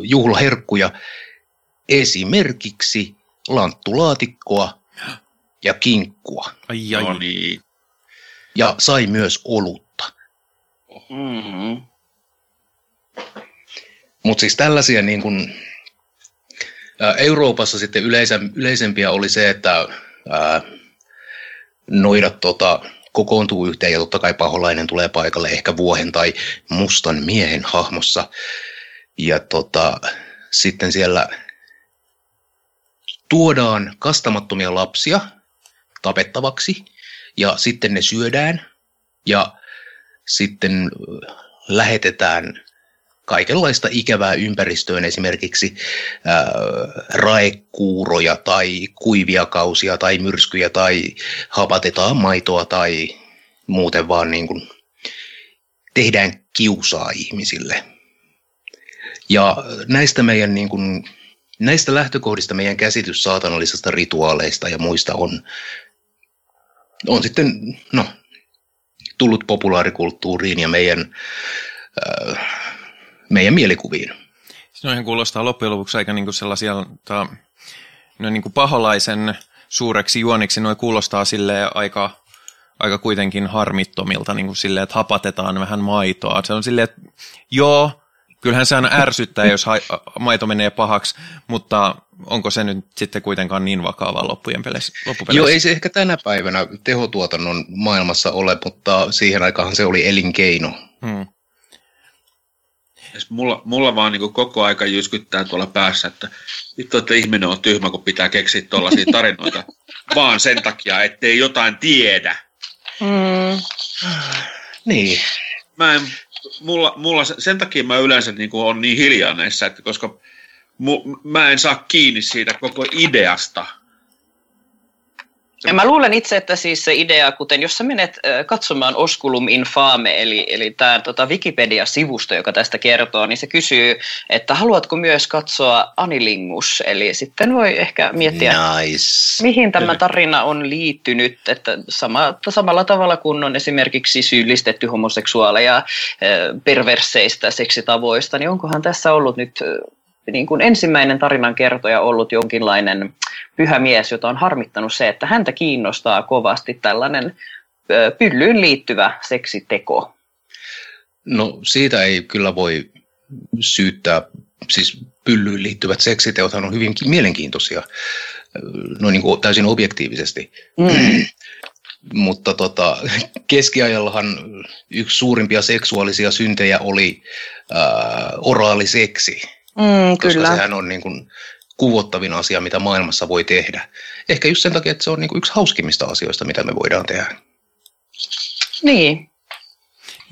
juhlaherkkuja, esimerkiksi lanttulaatikkoa ja kinkkua. Ai, ai. No niin. Ja sai myös olutta. Mm-hmm. Mutta siis tällaisia niin kun, Euroopassa sitten yleisempiä oli se, että ää, noidat tota, kokoontuu yhteen ja totta kai paholainen tulee paikalle ehkä vuohen tai mustan miehen hahmossa. Ja tota, sitten siellä tuodaan kastamattomia lapsia tapettavaksi ja sitten ne syödään Ja sitten lähetetään kaikenlaista ikävää ympäristöön, esimerkiksi ää, raekuuroja tai kuivia kausia tai myrskyjä tai hapatetaan maitoa tai muuten vaan niin kuin tehdään kiusaa ihmisille. Ja näistä meidän niin kuin, näistä lähtökohdista meidän käsitys saatanallisesta rituaaleista ja muista on, on sitten no, tullut populaarikulttuuriin ja meidän, äh, meidän mielikuviin. Noihin kuulostaa loppujen lopuksi aika niinku sellaisia ta, no niinku paholaisen suureksi juoniksi, noin kuulostaa sille aika, aika kuitenkin harmittomilta, niin kuin silleen, että hapatetaan vähän maitoa. Se on silleen, että joo, kyllähän se aina ärsyttää, jos ha- maito menee pahaksi, mutta onko se nyt sitten kuitenkaan niin vakavaa loppujen peleissä? Joo, ei se ehkä tänä päivänä tehotuotannon maailmassa ole, mutta siihen aikaan se oli elinkeino. Hmm. Mulla, mulla vaan niin koko aika jyskyttää tuolla päässä, että vittu, että ihminen on tyhmä, kun pitää keksiä tuollaisia tarinoita vaan sen takia, ettei jotain tiedä. Mm. Niin. Mä en, mulla, mulla, sen takia mä yleensä niin on niin hiljaa näissä, että koska mu, mä en saa kiinni siitä koko ideasta – ja mä luulen itse, että siis se idea, kuten jos sä menet katsomaan Osculum Infame, eli, eli tämä tota Wikipedia-sivusto, joka tästä kertoo, niin se kysyy, että haluatko myös katsoa Anilingus, eli sitten voi ehkä miettiä, nice. mihin tämä tarina on liittynyt, että sama, samalla tavalla kuin on esimerkiksi syyllistetty homoseksuaaleja perverseistä seksitavoista, niin onkohan tässä ollut nyt niin kuin ensimmäinen tarinan kertoja ollut jonkinlainen pyhä mies, jota on harmittanut se, että häntä kiinnostaa kovasti tällainen pyllyyn liittyvä seksiteko. No siitä ei kyllä voi syyttää, siis pyllyyn liittyvät seksiteot on hyvin mielenkiintoisia, no niin kuin täysin objektiivisesti. Mm. Mutta tota, keskiajallahan yksi suurimpia seksuaalisia syntejä oli äh, oraaliseksi Mm, koska kyllä. sehän on niin kuin kuvottavin asia, mitä maailmassa voi tehdä. Ehkä just sen takia, että se on niin kuin yksi hauskimmista asioista, mitä me voidaan tehdä. Niin.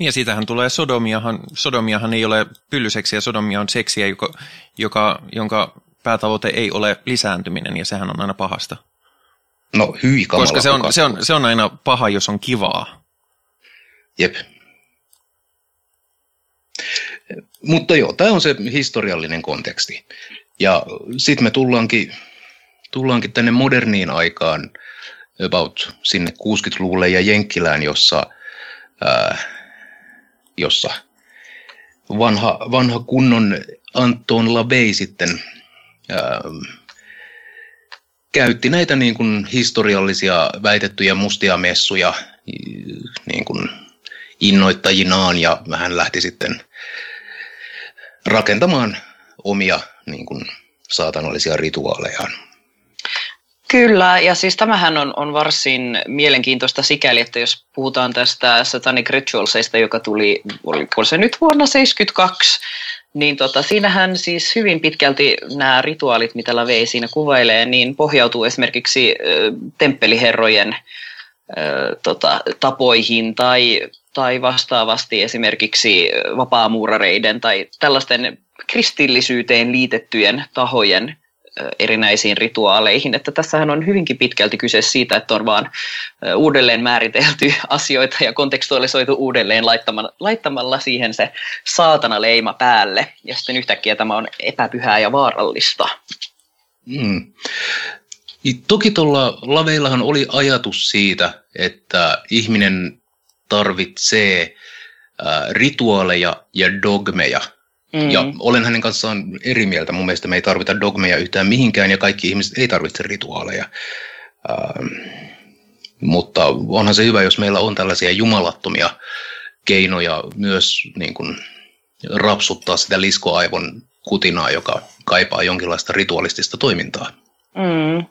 Ja siitähän tulee sodomiahan. Sodomiahan ei ole pyllyseksiä, sodomia on seksiä, joka, joka, jonka päätavoite ei ole lisääntyminen, ja sehän on aina pahasta. No hyi kamala, Koska se on, se, on, se on aina paha, jos on kivaa. Jep. Mutta joo, tämä on se historiallinen konteksti. Ja sitten me tullaankin, tullaankin tänne moderniin aikaan, about sinne 60-luvulle ja Jenkkilään, jossa, ää, jossa vanha, vanha kunnon Anton LaVey sitten ää, käytti näitä niin kuin historiallisia väitettyjä mustia messuja niin kuin innoittajinaan ja hän lähti sitten rakentamaan omia niin kuin, saatanallisia rituaalejaan. Kyllä, ja siis tämähän on, on varsin mielenkiintoista sikäli, että jos puhutaan tästä Satanic Ritualsista, joka tuli, oliko se nyt vuonna 1972, niin tota, siinähän siis hyvin pitkälti nämä rituaalit, mitä Lavei siinä kuvailee, niin pohjautuu esimerkiksi ö, temppeliherrojen ö, tota, tapoihin tai tai vastaavasti esimerkiksi vapaamuurareiden tai tällaisten kristillisyyteen liitettyjen tahojen erinäisiin rituaaleihin. Että tässähän on hyvinkin pitkälti kyse siitä, että on vaan uudelleen määritelty asioita ja kontekstualisoitu uudelleen laittamalla, siihen se saatana leima päälle. Ja sitten yhtäkkiä tämä on epäpyhää ja vaarallista. Mm. Toki tuolla laveillahan oli ajatus siitä, että ihminen tarvitsee äh, rituaaleja ja dogmeja. Mm. Ja olen hänen kanssaan eri mieltä. Mun mielestä me ei tarvita dogmeja yhtään mihinkään ja kaikki ihmiset ei tarvitse rituaaleja. Ähm, mutta onhan se hyvä, jos meillä on tällaisia jumalattomia keinoja myös niin kuin, rapsuttaa sitä liskoaivon kutinaa, joka kaipaa jonkinlaista ritualistista toimintaa. Mm.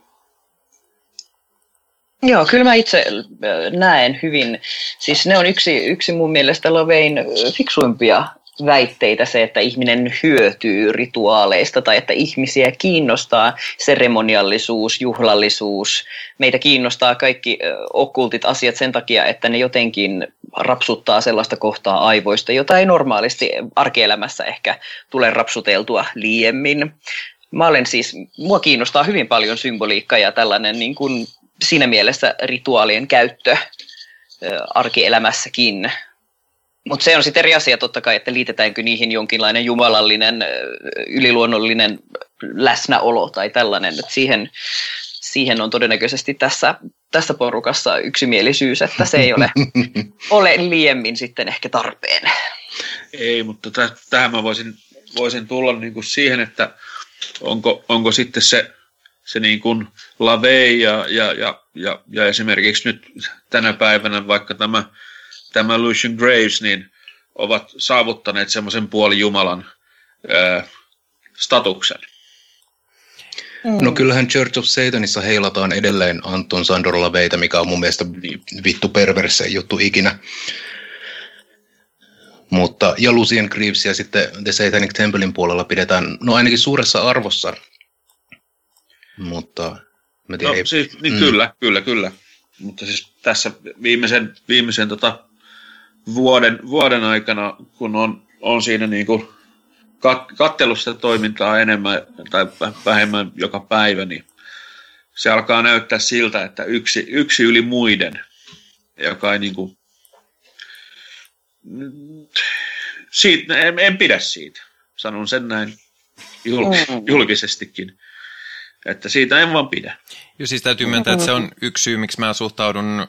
Joo, kyllä mä itse äh, näen hyvin. Siis ne on yksi, yksi mun mielestä Lovein äh, fiksuimpia väitteitä se, että ihminen hyötyy rituaaleista tai että ihmisiä kiinnostaa seremoniallisuus, juhlallisuus. Meitä kiinnostaa kaikki äh, okkultit asiat sen takia, että ne jotenkin rapsuttaa sellaista kohtaa aivoista, jota ei normaalisti arkielämässä ehkä tule rapsuteltua liiemmin. Mä olen siis, mua kiinnostaa hyvin paljon symboliikka ja tällainen niin kuin siinä mielessä rituaalien käyttö arkielämässäkin. Mutta se on sitten eri asia totta kai, että liitetäänkö niihin jonkinlainen jumalallinen, yliluonnollinen läsnäolo tai tällainen. Et siihen, siihen on todennäköisesti tässä, tässä porukassa yksimielisyys, että se ei ole, ole liiemmin sitten ehkä tarpeen. Ei, mutta täh- tähän mä voisin, voisin tulla niin kuin siihen, että onko, onko sitten se, se niin kuin Lavey ja, ja, ja, ja, ja esimerkiksi nyt tänä päivänä vaikka tämä, tämä Lucian Graves, niin ovat saavuttaneet semmoisen puolijumalan ää, statuksen. No kyllähän Church of Satanissa heilataan edelleen Anton Sandor Laveita, mikä on mun mielestä vittu perverse juttu ikinä. Mutta, ja Lucian Greaves ja sitten The Satanic Templein puolella pidetään, no ainakin suuressa arvossa. Mutta mä tiedän, No ei, siis, niin mm. kyllä, kyllä, kyllä. Mutta siis tässä viimeisen, viimeisen tota vuoden, vuoden aikana, kun on, on siinä niin kuin kat, kattellut sitä toimintaa enemmän tai vähemmän joka päivä, niin se alkaa näyttää siltä, että yksi, yksi yli muiden, joka ei niin kuin, siitä, en, en pidä siitä. Sanon sen näin jul, Mm. julkisestikin. Että siitä en vaan pidä. Ja siis täytyy myöntää, että se on yksi syy, miksi mä suhtaudun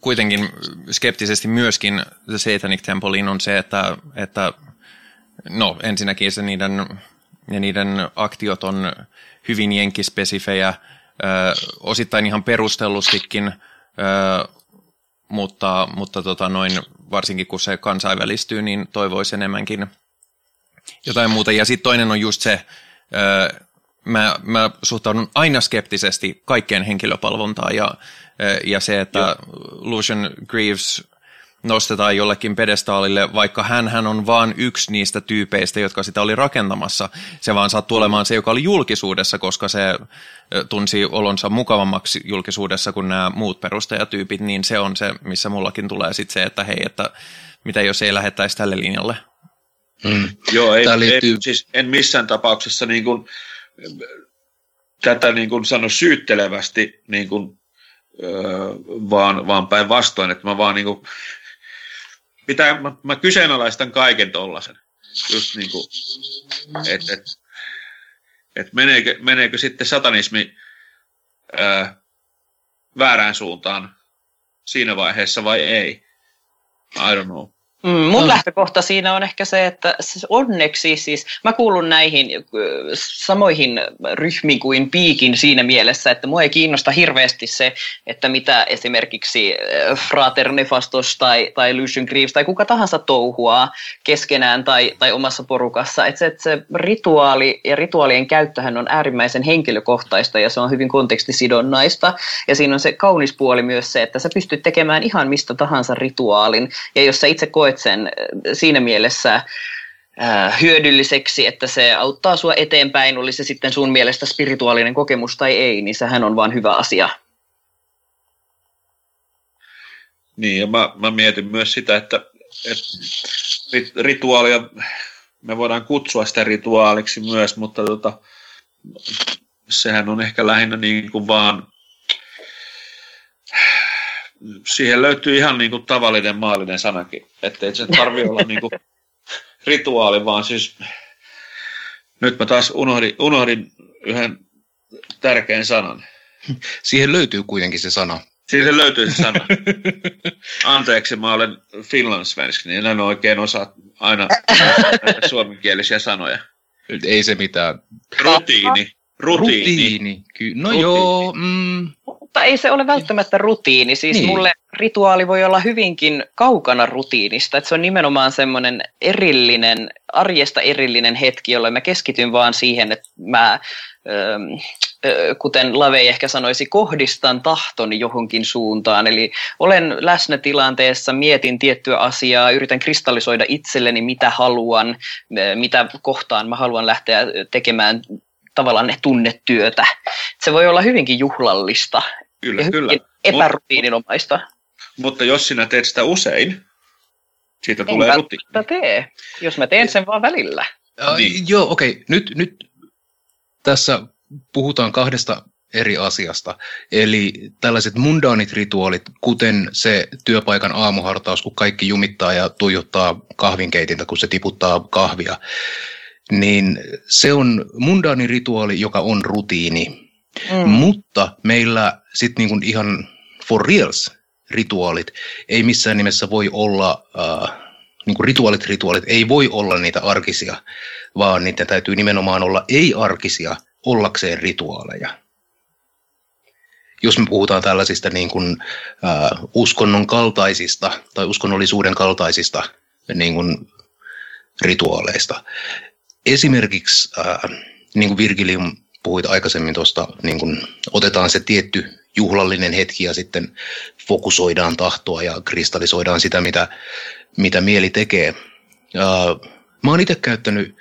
kuitenkin skeptisesti myöskin The Satanic Templeiin on se, että, että no ensinnäkin se niiden, ja niiden aktiot on hyvin jenkkispesifejä, ö, osittain ihan perustellustikin, mutta, mutta tota noin, varsinkin kun se kansainvälistyy, niin toivoisi enemmänkin jotain muuta. Ja sitten toinen on just se, mä, mä suhtaudun aina skeptisesti kaikkeen henkilöpalvontaan ja, ö, ja se, että Joo. Lucian Greaves nostetaan jollekin pedestaalille, vaikka hän, hän on vain yksi niistä tyypeistä, jotka sitä oli rakentamassa. Se vaan sattuu olemaan se, joka oli julkisuudessa, koska se ö, tunsi olonsa mukavammaksi julkisuudessa kuin nämä muut perustajatyypit, niin se on se, missä mullakin tulee sitten se, että hei, että mitä jos ei lähettäisi tälle linjalle. mm. Joo, ei, liittyy- ei, siis en missään tapauksessa niin kuin, tätä niin kuin sano syyttelevästi, niin kuin, vaan, vaan päinvastoin, että mä vaan niin kuin, pitää, mä, mä kyseenalaistan kaiken tollasen. Just niin kuin, että et, et meneekö, meneekö sitten satanismi öö, väärään suuntaan siinä vaiheessa vai ei. I don't know. Mm, mun No. lähtökohta siinä on ehkä se, että onneksi siis mä kuulun näihin ö, samoihin ryhmiin kuin Piikin siinä mielessä, että mua ei kiinnosta hirveästi se, että mitä esimerkiksi ö, Frater Nefastos tai, tai Lucian Greaves tai kuka tahansa touhuaa keskenään tai, tai omassa porukassa. Että se, että se rituaali ja rituaalien käyttöhän on äärimmäisen henkilökohtaista ja se on hyvin kontekstisidonnaista. Ja siinä on se kaunis puoli myös se, että sä pystyt tekemään ihan mistä tahansa rituaalin. Ja jos sä itse koet sen äh, siinä mielessä äh, hyödylliseksi, että se auttaa sua eteenpäin, oli se sitten sun mielestä spirituaalinen kokemus tai ei, niin sehän on vaan hyvä asia. Niin, ja mä, mä mietin myös sitä, että, että rit, rituaalia, me voidaan kutsua sitä rituaaliksi myös, mutta tota, sehän on ehkä lähinnä niin kuin vaan, siihen löytyy ihan niin kuin tavallinen maallinen sanakin, että ei se tarvitse olla niin kuin rituaali, vaan siis nyt mä taas unohdin, unohdin yhden tärkeän sanan. Siihen löytyy kuitenkin se sana. Siitä löytyy se sana. Anteeksi, mä olen finlandsvensk, niin en oikein osaa aina suomenkielisiä sanoja. Ei se mitään. Rutiini. Rutiini. Rutiini. Ky- no Rutiini. joo, mm, Mutta ei se ole välttämättä rutiini. Siis Niin. mulle rituaali voi olla hyvinkin kaukana rutiinista. Että se on nimenomaan semmoinen erillinen, arjesta erillinen hetki, jolloin mä keskityn vaan siihen, että mä, ö, ö, kuten Lavei ehkä sanoisi, kohdistan tahtoni johonkin suuntaan. Eli olen läsnä tilanteessa, mietin tiettyä asiaa, yritän kristallisoida itselleni, mitä haluan, mitä kohtaan mä haluan lähteä tekemään tavallaan ne tunnetyötä. Se voi olla hyvinkin juhlallista Kyllä, ja kyllä. epärutiininomaista. Mutta jos sinä teet sitä usein, siitä En tulee ruti. välttämättä tee, jos mä teen sen vaan välillä. Äh, Niin. Joo, okei. Okay. Nyt, nyt tässä puhutaan kahdesta eri asiasta. Eli tällaiset mundaanit rituaalit, kuten se työpaikan aamuhartaus, kun kaikki jumittaa ja tuijottaa kahvinkeitintä, kun se tiputtaa kahvia, niin se on mundaani rituaali, joka on rutiini. Mm. Mutta meillä sitten niinku ihan for reals rituaalit ei missään nimessä voi olla, äh, niinku rituaalit rituaalit ei voi olla niitä arkisia, vaan niiden täytyy nimenomaan olla ei-arkisia ollakseen rituaaleja. Jos me puhutaan tällaisista niin kuin, äh, uskonnon kaltaisista tai uskonnollisuuden kaltaisista niin kuin, rituaaleista. Esimerkiksi, äh, niin kuin Virgilium puhuit aikaisemmin tuosta, niin otetaan se tietty juhlallinen hetki ja sitten fokusoidaan tahtoa ja kristallisoidaan sitä, mitä, mitä mieli tekee. Mä oon itse käyttänyt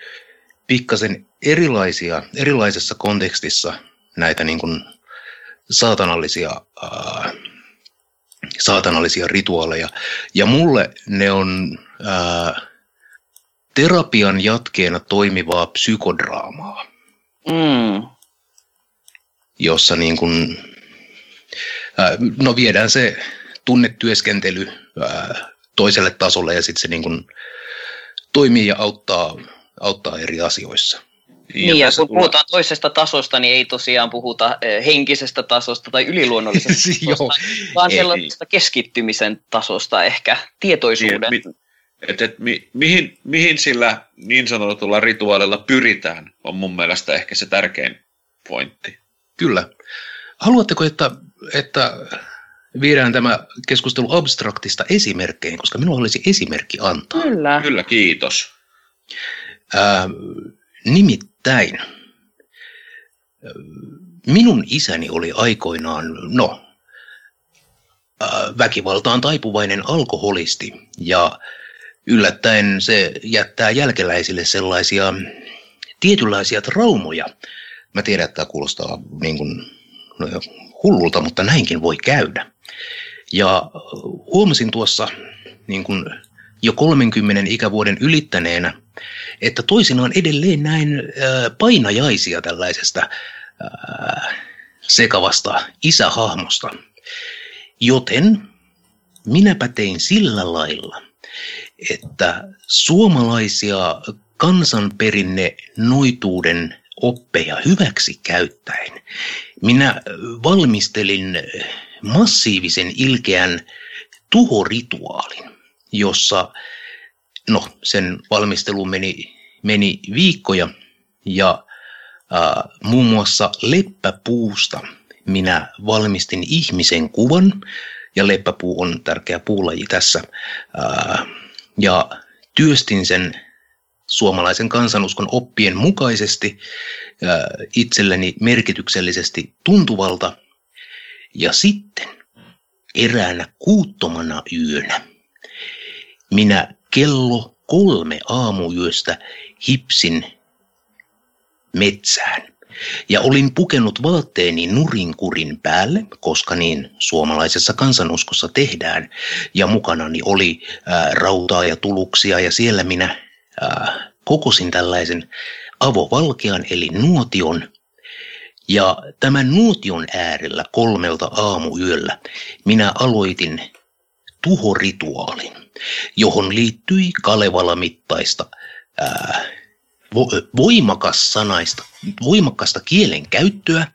pikkasen erilaisia, erilaisessa kontekstissa näitä niin kun saatanallisia, ää, saatanallisia rituaaleja. Ja mulle ne on ää, terapian jatkeena toimivaa psykodraamaa Mm. jossa niin kuin, no viedään se tunnetyöskentely ää, toiselle tasolle ja sitten se niin kuin toimii ja auttaa, auttaa eri asioissa. Niin, ja kun tulee- puhutaan toisesta tasosta, niin ei tosiaan puhuta eh, henkisestä tasosta tai yliluonnollisesta Joo, tasosta, vaan ei. sellaisesta keskittymisen tasosta ehkä, tietoisuuden. Niin, mi, et, et, mi, mihin, mihin sillä niin sanotulla rituaalilla pyritään, on mun mielestä ehkä se tärkein pointti. Kyllä. Haluatteko, että, että viedään tämä keskustelu abstraktista esimerkkeihin, koska minulla olisi esimerkki antaa. Kyllä. Kyllä, kiitos. Ää, nimittäin, ää, minun isäni oli aikoinaan, no, ää, väkivaltaan taipuvainen alkoholisti ja yllättäen se jättää jälkeläisille sellaisia tietynlaisia traumoja. Mä tiedän, että tämä kuulostaa niin kuin, no, hullulta, mutta näinkin voi käydä. Ja huomasin tuossa niin kuin jo 30 ikävuoden ylittäneenä, että toisinaan edelleen näin painajaisia tällaisesta sekavasta isähahmosta. Joten minäpä tein sillä lailla, että suomalaisia kansanperinne noituuden oppeja hyväksi käyttäen minä valmistelin massiivisen ilkeän tuhorituaalin, jossa no, sen valmistelu meni, meni viikkoja ja ää, muun muassa leppäpuusta minä valmistin ihmisen kuvan. Ja leppäpuu on tärkeä puulaji tässä ää, ja työstin sen suomalaisen kansanuskon oppien mukaisesti itselleni merkityksellisesti tuntuvalta ja sitten eräänä kuuttomana yönä minä kello kolme aamuyöstä hipsin metsään. Ja olin pukenut vaatteeni nurinkurin päälle, koska niin suomalaisessa kansanuskossa tehdään. Ja mukanani oli ää, rautaa ja tuluksia ja siellä minä ää, kokosin tällaisen avovalkean eli nuotion. Ja tämän nuotion äärellä kolmelta aamuyöllä minä aloitin tuhorituaalin, johon liittyi Kalevala-mittaista ää, vo- voimakas sanaista, voimakasta kielen käyttöä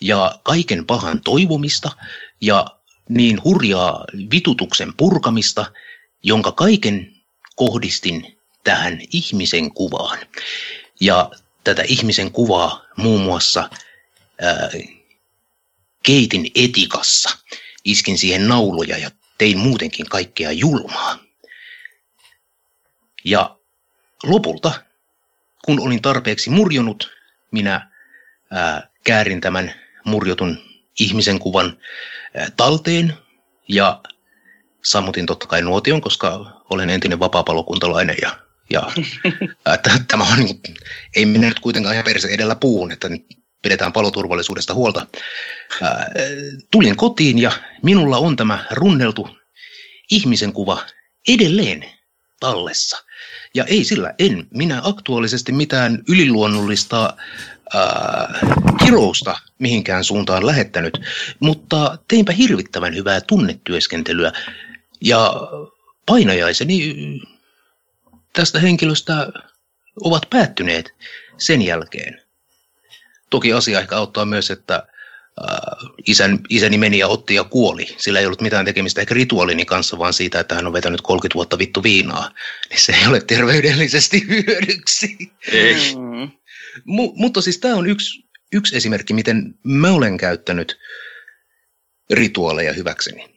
ja kaiken pahan toivomista ja niin hurjaa vitutuksen purkamista, jonka kaiken kohdistin tähän ihmisen kuvaan. Ja tätä ihmisen kuvaa muun muassa ää, keitin etikassa, iskin siihen nauloja ja tein muutenkin kaikkea julmaa. Ja lopulta, kun olin tarpeeksi murjonut, minä ää, käärin tämän murjotun ihmisen kuvan ää, talteen ja sammutin totta kai nuotion, koska olen entinen vapaapalokuntalainen ja, ja ää, t- tämä on, niin, kuin- ei mennä nyt kuitenkaan ihan perse edellä puuhun, että nyt pidetään paloturvallisuudesta huolta. Ää, tulin kotiin ja minulla on tämä runneltu ihmisen kuva edelleen tallessa. Ja ei sillä, en minä aktuaalisesti mitään yliluonnollista äh, kirousta mihinkään suuntaan lähettänyt, mutta teinpä hirvittävän hyvää tunnetyöskentelyä. Ja painajaiseni tästä henkilöstä ovat päättyneet sen jälkeen. Toki asia ehkä auttaa myös, että äh, isän, isäni meni ja otti ja kuoli. Sillä ei ollut mitään tekemistä ehkä rituaalini kanssa, vaan siitä, että hän on vetänyt 30 vuotta vittu viinaa. Niin se ei ole terveydellisesti hyödyksi. Ei. Mm. Mu- mutta siis tämä on yksi, yksi esimerkki, miten mä olen käyttänyt rituaaleja hyväkseni.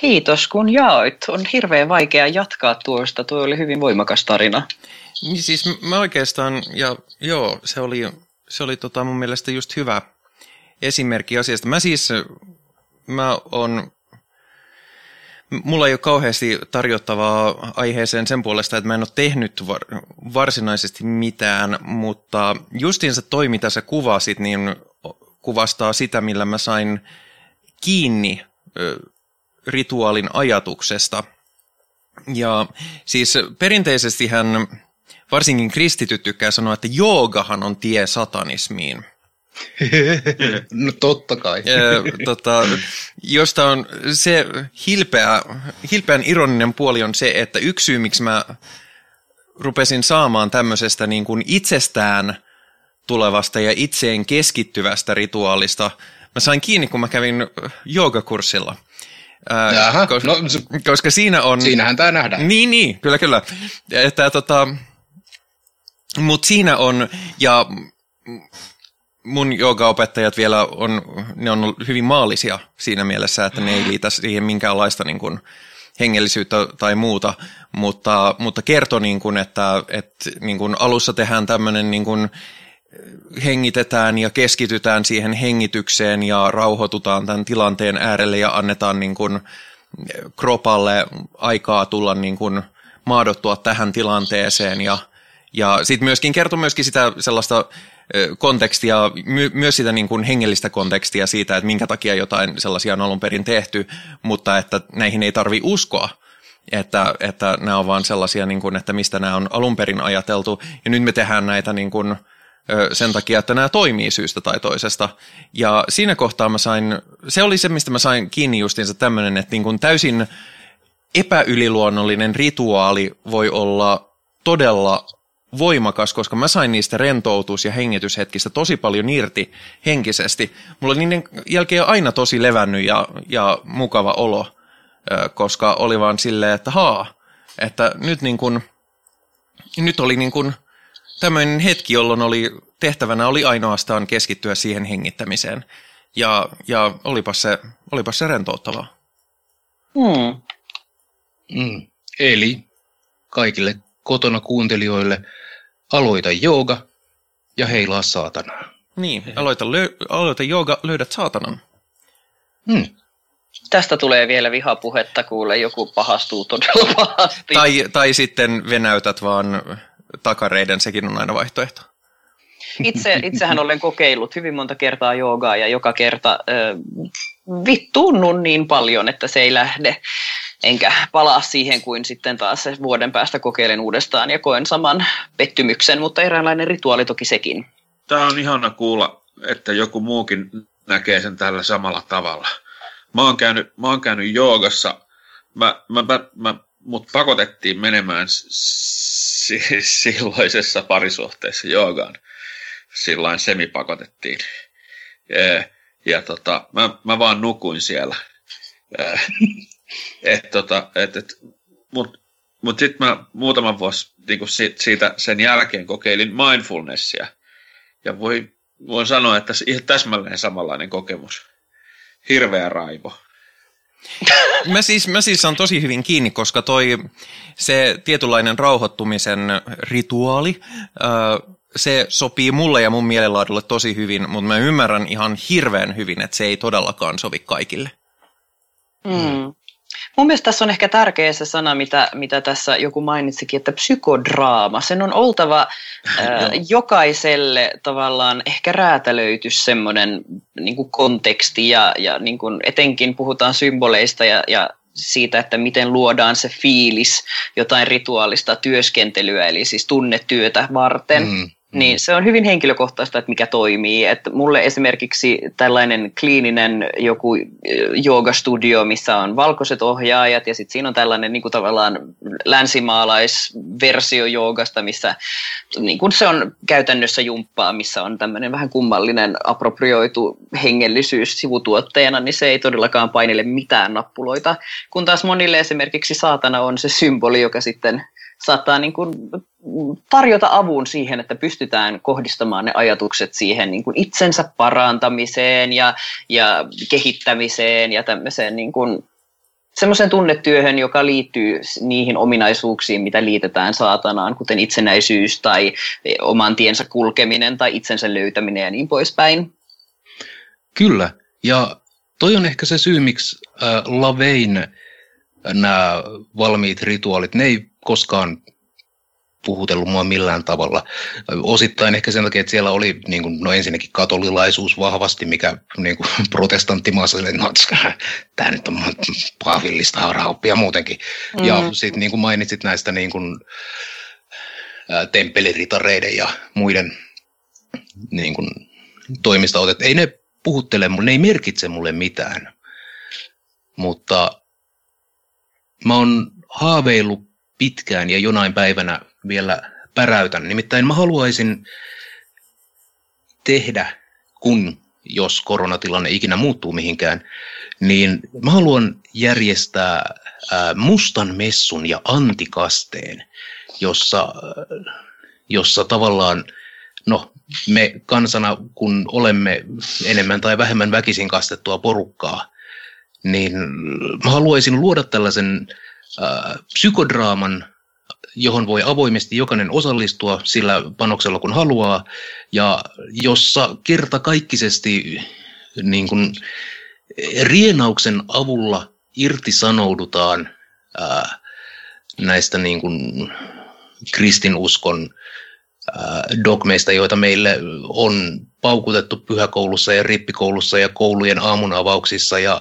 Kiitos kun jaoit. On hirveän vaikea jatkaa tuosta. Tuo oli hyvin voimakas tarina. Niin siis mä oikeastaan, ja joo, se oli, se oli tota mun mielestä just hyvä esimerkki asiasta. Mä siis, mä on, mulla ei ole kauheasti tarjottavaa aiheeseen sen puolesta, että mä en ole tehnyt var, varsinaisesti mitään, mutta justiinsa toi, mitä sä kuvasit, niin kuvastaa sitä, millä mä sain kiinni rituaalin ajatuksesta. Ja siis perinteisesti hän varsinkin kristityt tykkää sanoa, että joogahan on tie satanismiin. no totta kai. Ö, tota, josta on se hilpeä, hilpeän ironinen puoli on se, että yksi syy, miksi mä rupesin saamaan tämmöisestä niin kuin itsestään tulevasta ja itseen keskittyvästä rituaalista, mä sain kiinni, kun mä kävin joogakurssilla. Ää, Jaha, koska, no, koska siinä on... Siinähän tämä nähdään. Niin, niin, kyllä, kyllä. Että, tota, Mutta siinä on, ja mun joogaopettajat vielä on, ne on ollut hyvin maallisia siinä mielessä, että ne ei liitä siihen minkäänlaista niin kuin, hengellisyyttä tai muuta, mutta, mutta kertoi, niin kuin, että, että niin kuin alussa tehdään tämmöinen niin kuin, hengitetään ja keskitytään siihen hengitykseen ja rauhoitutaan tämän tilanteen äärelle ja annetaan niin kuin kropalle aikaa tulla niin kuin maadottua tähän tilanteeseen. Ja, ja sitten myöskin kertoo myöskin sitä sellaista ö, kontekstia, my, myös sitä niin kuin hengellistä kontekstia siitä, että minkä takia jotain sellaisia on alun perin tehty, mutta että näihin ei tarvi uskoa, että, että nämä on vaan sellaisia, niin kuin, että mistä nämä on alun perin ajateltu, ja nyt me tehdään näitä niin kuin, ö, sen takia, että nämä toimii syystä tai toisesta. Ja siinä kohtaa mä sain, se oli se, mistä mä sain kiinni justiinsa tämmöinen, että niin kuin täysin epäyliluonnollinen rituaali voi olla todella voimakas, koska mä sain niistä rentoutus- ja hengityshetkistä tosi paljon irti henkisesti. Mulla oli niiden jälkeen aina tosi levännyt ja, ja mukava olo, koska oli vaan silleen, että haa, että nyt, niin kun, nyt oli niin kun tämmöinen hetki, jolloin oli tehtävänä oli ainoastaan keskittyä siihen hengittämiseen. Ja, ja olipas, se, olipas se rentouttavaa. Hmm. Mm. Eli kaikille kotona kuuntelijoille aloita jooga ja heilaa saatanaa. Niin, aloita, lö- aloita jooga, löydät saatanan. Mm. Tästä tulee vielä vihapuhetta, kuule joku pahastuu todella pahasti. Tai, tai sitten venäytät vaan takareiden, sekin on aina vaihtoehto. Itse, itsehän olen kokeillut hyvin monta kertaa joogaa ja joka kerta ö, vittuunnun niin paljon, että se ei lähde. Enkä palaa siihen kuin sitten taas se vuoden päästä kokeilen uudestaan ja koen saman pettymyksen, mutta eräänlainen rituaali toki sekin. Tämä on ihana kuulla, että joku muukin näkee sen tällä samalla tavalla. Mä oon käynyt, mä oon käynyt joogassa. Mä, mä, mä, mä, mut pakotettiin menemään silloisessa parisuhteessa joogaan. Silloin semipakotettiin. Ja, ja tota, mä, mä vaan nukuin siellä. et, tota, et, et, mut, mut sitten mä muutaman vuosi niin siitä, siitä sen jälkeen kokeilin mindfulnessia. Ja voi, voin sanoa, että ihan täsmälleen samanlainen kokemus. Hirveä raivo. Mä siis, mä siis on tosi hyvin kiinni, koska toi se tietynlainen rauhoittumisen rituaali, se sopii mulle ja mun mielenlaadulle tosi hyvin, mutta mä ymmärrän ihan hirveän hyvin, että se ei todellakaan sovi kaikille. Mm. Mun mielestä tässä on ehkä tärkeä se sana, mitä, mitä tässä joku mainitsikin, että psykodraama. Sen on oltava ää, jokaiselle tavallaan ehkä räätälöity semmoinen niin konteksti ja, ja niin kuin etenkin puhutaan symboleista ja, ja siitä, että miten luodaan se fiilis jotain rituaalista työskentelyä, eli siis tunnetyötä varten. Mm. Niin se on hyvin henkilökohtaista, että mikä toimii. Että mulle esimerkiksi tällainen kliininen joku joogastudio, missä on valkoiset ohjaajat ja sitten siinä on tällainen niin kuin tavallaan länsimaalaisversio joogasta, missä niin kuin se on käytännössä jumppaa, missä on tämmöinen vähän kummallinen aproprioitu hengellisyys sivutuotteena, niin se ei todellakaan painele mitään nappuloita. Kun taas monille esimerkiksi saatana on se symboli, joka sitten saattaa niin kuin tarjota avun siihen, että pystytään kohdistamaan ne ajatukset siihen niin kuin itsensä parantamiseen ja, ja kehittämiseen ja tämmöiseen niin kuin semmoisen tunnetyöhön, joka liittyy niihin ominaisuuksiin, mitä liitetään saatanaan, kuten itsenäisyys tai oman tiensä kulkeminen tai itsensä löytäminen ja niin poispäin. Kyllä, ja toi on ehkä se syy, miksi äh, Lavein nämä valmiit rituaalit, ne ei koskaan puhutellut mua millään tavalla. Osittain ehkä sen takia, että siellä oli niin kuin, no ensinnäkin katolilaisuus vahvasti, mikä niin kuin, protestanttimaassa oli, no, tämä nyt on paavillista harhaoppia muutenkin. Mm. Ja sitten niin kuin mainitsit näistä niin kuin, temppeliritareiden ja muiden niin kuin, toimista otet. Ei ne puhuttele ne ei merkitse mulle mitään. Mutta mä oon haaveillut pitkään ja jonain päivänä vielä päräytän. Nimittäin mä haluaisin tehdä, kun jos koronatilanne ikinä muuttuu mihinkään, niin mä haluan järjestää mustan messun ja antikasteen, jossa, jossa tavallaan, no me kansana, kun olemme enemmän tai vähemmän väkisin kastettua porukkaa, niin mä haluaisin luoda tällaisen äh, psykodraaman, johon voi avoimesti jokainen osallistua sillä panoksella kun haluaa, ja jossa kertakaikkisesti niin kuin, rienauksen avulla irtisanoudutaan ää, näistä niin kuin, kristinuskon ää, dogmeista, joita meille on paukutettu pyhäkoulussa ja rippikoulussa ja koulujen aamunavauksissa ja,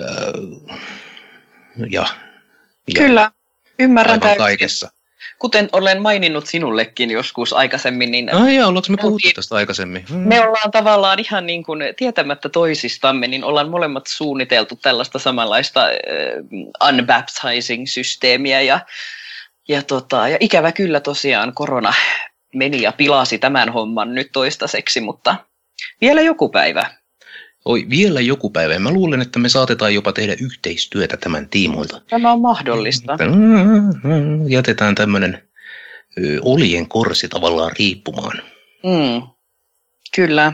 ää, ja Kyllä, ymmärrän täysin. kaikessa. Kuten olen maininnut sinullekin joskus aikaisemmin, niin... Ai jaa, ollaanko me puhuttu tästä aikaisemmin? Hmm. Me ollaan tavallaan ihan niin kuin tietämättä toisistamme, niin ollaan molemmat suunniteltu tällaista samanlaista uh, unbaptizing-systeemiä ja, ja, tota, ja ikävä kyllä tosiaan korona meni ja pilasi tämän homman nyt toistaiseksi, mutta vielä joku päivä. Oi, vielä joku päivä. Mä luulen, että me saatetaan jopa tehdä yhteistyötä tämän tiimoilta. Tämä on mahdollista. Jätetään tämmöinen olien korsi tavallaan riippumaan. Mm, kyllä.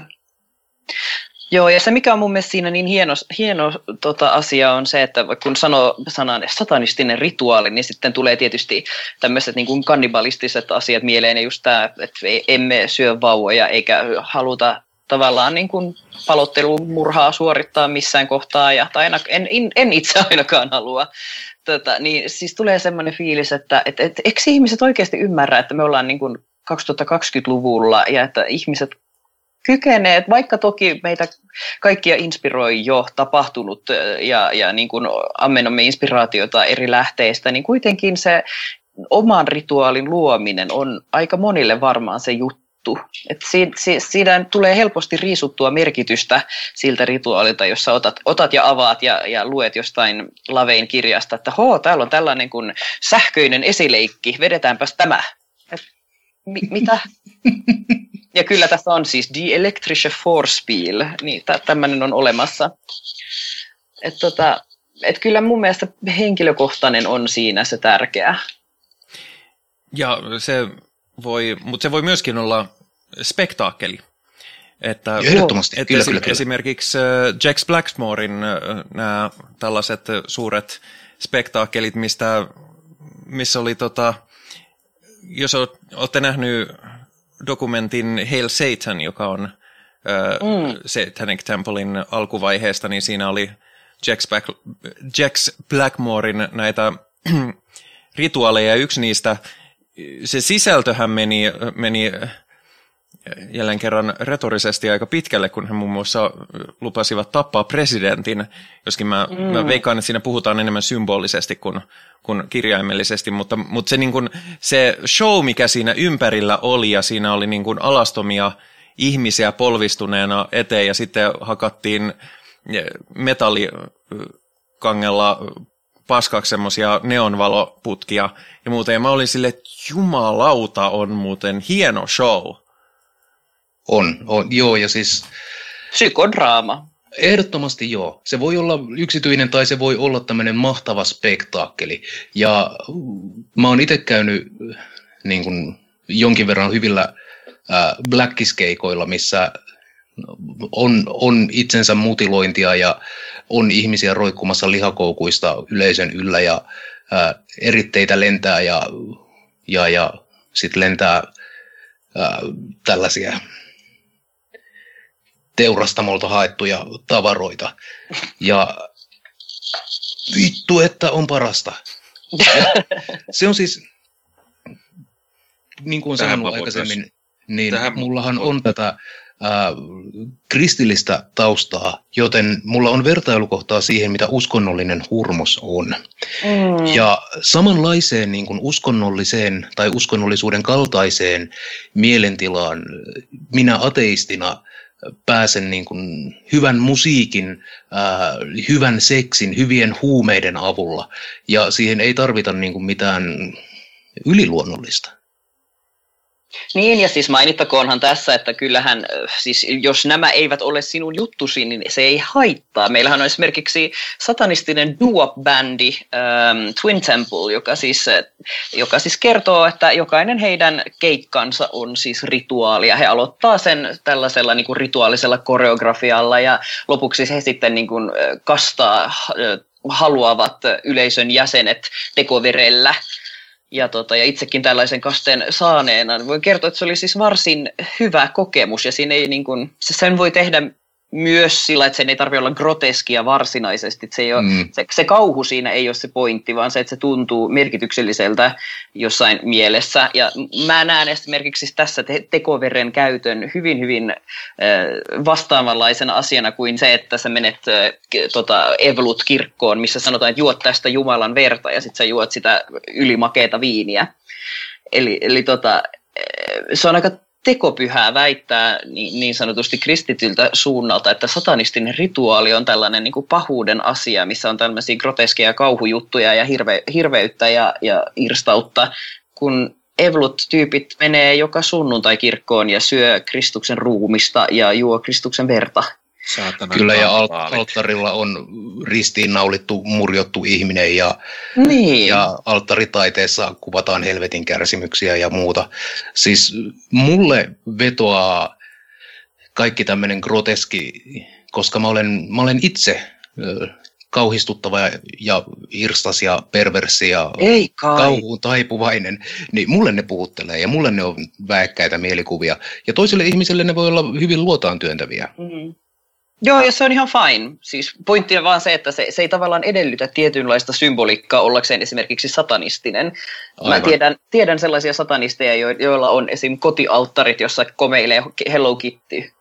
Joo, ja se mikä on mun mielestä siinä niin hieno, hieno tota, asia on se, että kun sanoo sanan satanistinen rituaali, niin sitten tulee tietysti tämmöiset niin kuin kannibalistiset asiat mieleen, ja just tämä, että emme syö vauvoja eikä haluta tavallaan niin kuin palottelumurhaa suorittaa missään kohtaa, ja, tai en, en, en itse ainakaan halua. Tota, niin siis tulee semmoinen fiilis, että et, et, eikö ihmiset oikeasti ymmärrä, että me ollaan niin kuin 2020-luvulla ja että ihmiset kykenee, vaikka toki meitä kaikkia inspiroi jo tapahtunut ja, ja niin kuin ammennamme inspiraatiota eri lähteistä, niin kuitenkin se oman rituaalin luominen on aika monille varmaan se juttu, juttu. Et si, si, siinä tulee helposti riisuttua merkitystä siltä rituaalilta, jossa otat, otat ja avaat ja, ja luet jostain Lavein kirjasta, että hoo, täällä on tällainen kuin sähköinen esileikki, vedetäänpäs tämä. Et, mi, mitä? ja kyllä tässä on siis Die elektrische Vorspiel, niin tämmöinen on olemassa. Et tota, et kyllä mun mielestä henkilökohtainen on siinä se tärkeä. Ja se voi, mutta se voi myöskin olla spektaakkeli. Että, Ehdottomasti, että kyllä, esi- kyllä, kyllä. Esimerkiksi äh, Jax Blackmorein äh, nämä tällaiset suuret spektaakkelit, mistä, missä oli tota, jos olette nähnyt dokumentin Hail Satan, joka on äh, mm. Satanic Templein alkuvaiheesta, niin siinä oli Jax Blackmorein näitä rituaaleja, ja yksi niistä, se sisältöhän meni, meni jälleen kerran retorisesti aika pitkälle, kun he muun muassa lupasivat tappaa presidentin, joskin mä, mm. mä veikkaan, että siinä puhutaan enemmän symbolisesti kuin, kuin kirjaimellisesti, mutta, mutta se, niin kuin, se show, mikä siinä ympärillä oli, ja siinä oli niin kuin alastomia ihmisiä polvistuneena eteen, ja sitten hakattiin metallikangella paskaksi semmoisia neonvaloputkia ja muuta, ja mä olin silleen, että jumalauta on muuten hieno show. On, on, joo, ja siis... Psykodraama. Ehdottomasti joo. Se voi olla yksityinen tai se voi olla tämmöinen mahtava spektaakkeli. Ja mä oon itse käynyt niin kuin, jonkin verran hyvillä äh, blackiskeikoilla, missä on, on itsensä mutilointia ja on ihmisiä roikkumassa lihakoukuista yleisön yllä ja äh, eritteitä lentää ja, ja, ja sitten lentää äh, tällaisia teurastamolta haettuja tavaroita. Ja vittu, että on parasta. Ja se on siis, niin kuin sanonut aikaisemmin, niin Tähän mullahan on tätä ää, kristillistä taustaa, joten mulla on vertailukohtaa siihen, mitä uskonnollinen hurmos on. Mm. Ja samanlaiseen niin kuin uskonnolliseen tai uskonnollisuuden kaltaiseen mielentilaan minä ateistina pääsen niin kuin hyvän musiikin, ää, hyvän seksin, hyvien huumeiden avulla. Ja siihen ei tarvita niin kuin mitään yliluonnollista. Niin, ja siis mainittakoonhan tässä, että kyllähän, siis jos nämä eivät ole sinun juttusi, niin se ei haittaa. Meillähän on esimerkiksi satanistinen duo-bändi ähm, Twin Temple, joka siis, joka siis kertoo, että jokainen heidän keikkansa on siis rituaalia. He aloittaa sen tällaisella niin kuin rituaalisella koreografialla ja lopuksi he sitten niin kuin kastaa haluavat yleisön jäsenet tekoverellä ja, tota, ja itsekin tällaisen kasteen saaneena niin voin kertoa, että se oli siis varsin hyvä kokemus. Ja siinä ei niin kuin, sen voi tehdä myös sillä, että sen ei tarvitse olla groteskia varsinaisesti. Se, ei ole, mm. se, se kauhu siinä ei ole se pointti, vaan se, että se tuntuu merkitykselliseltä jossain mielessä. Ja mä näen esimerkiksi tässä te- tekoveren käytön hyvin, hyvin äh, vastaavanlaisena asiana kuin se, että sä menet äh, tota, Evlut-kirkkoon, missä sanotaan, että juot tästä Jumalan verta ja sitten sä juot sitä ylimakeeta viiniä. Eli, eli tota, se on aika tekopyhää väittää niin, niin sanotusti kristityltä suunnalta, että satanistinen rituaali on tällainen niin kuin pahuuden asia, missä on tällaisia groteskeja kauhujuttuja ja hirve, hirveyttä ja, ja irstautta, kun Evlut-tyypit menee joka sunnuntai kirkkoon ja syö Kristuksen ruumista ja juo Kristuksen verta. Saatanan Kyllä, ja alt- alttarilla on ristiinnaulittu, murjottu ihminen ja, niin. ja alttaritaiteessa kuvataan helvetin kärsimyksiä ja muuta. Siis mulle vetoaa kaikki tämmöinen groteski, koska mä olen, mä olen itse kauhistuttava ja irstas ja perversi ja Ei kai. kauhuun taipuvainen, niin mulle ne puhuttelee ja mulle ne on väekkäitä mielikuvia. Ja toisille ihmisille ne voi olla hyvin luotaan työntäviä. Mm-hmm. Joo, ja se on ihan fine. Siis pointti on vaan se, että se, se ei tavallaan edellytä tietynlaista symboliikkaa ollakseen esimerkiksi satanistinen. Aivan. Mä tiedän, tiedän sellaisia satanisteja, joilla on esim. kotialttarit, jossa komeilee Hello Kitty.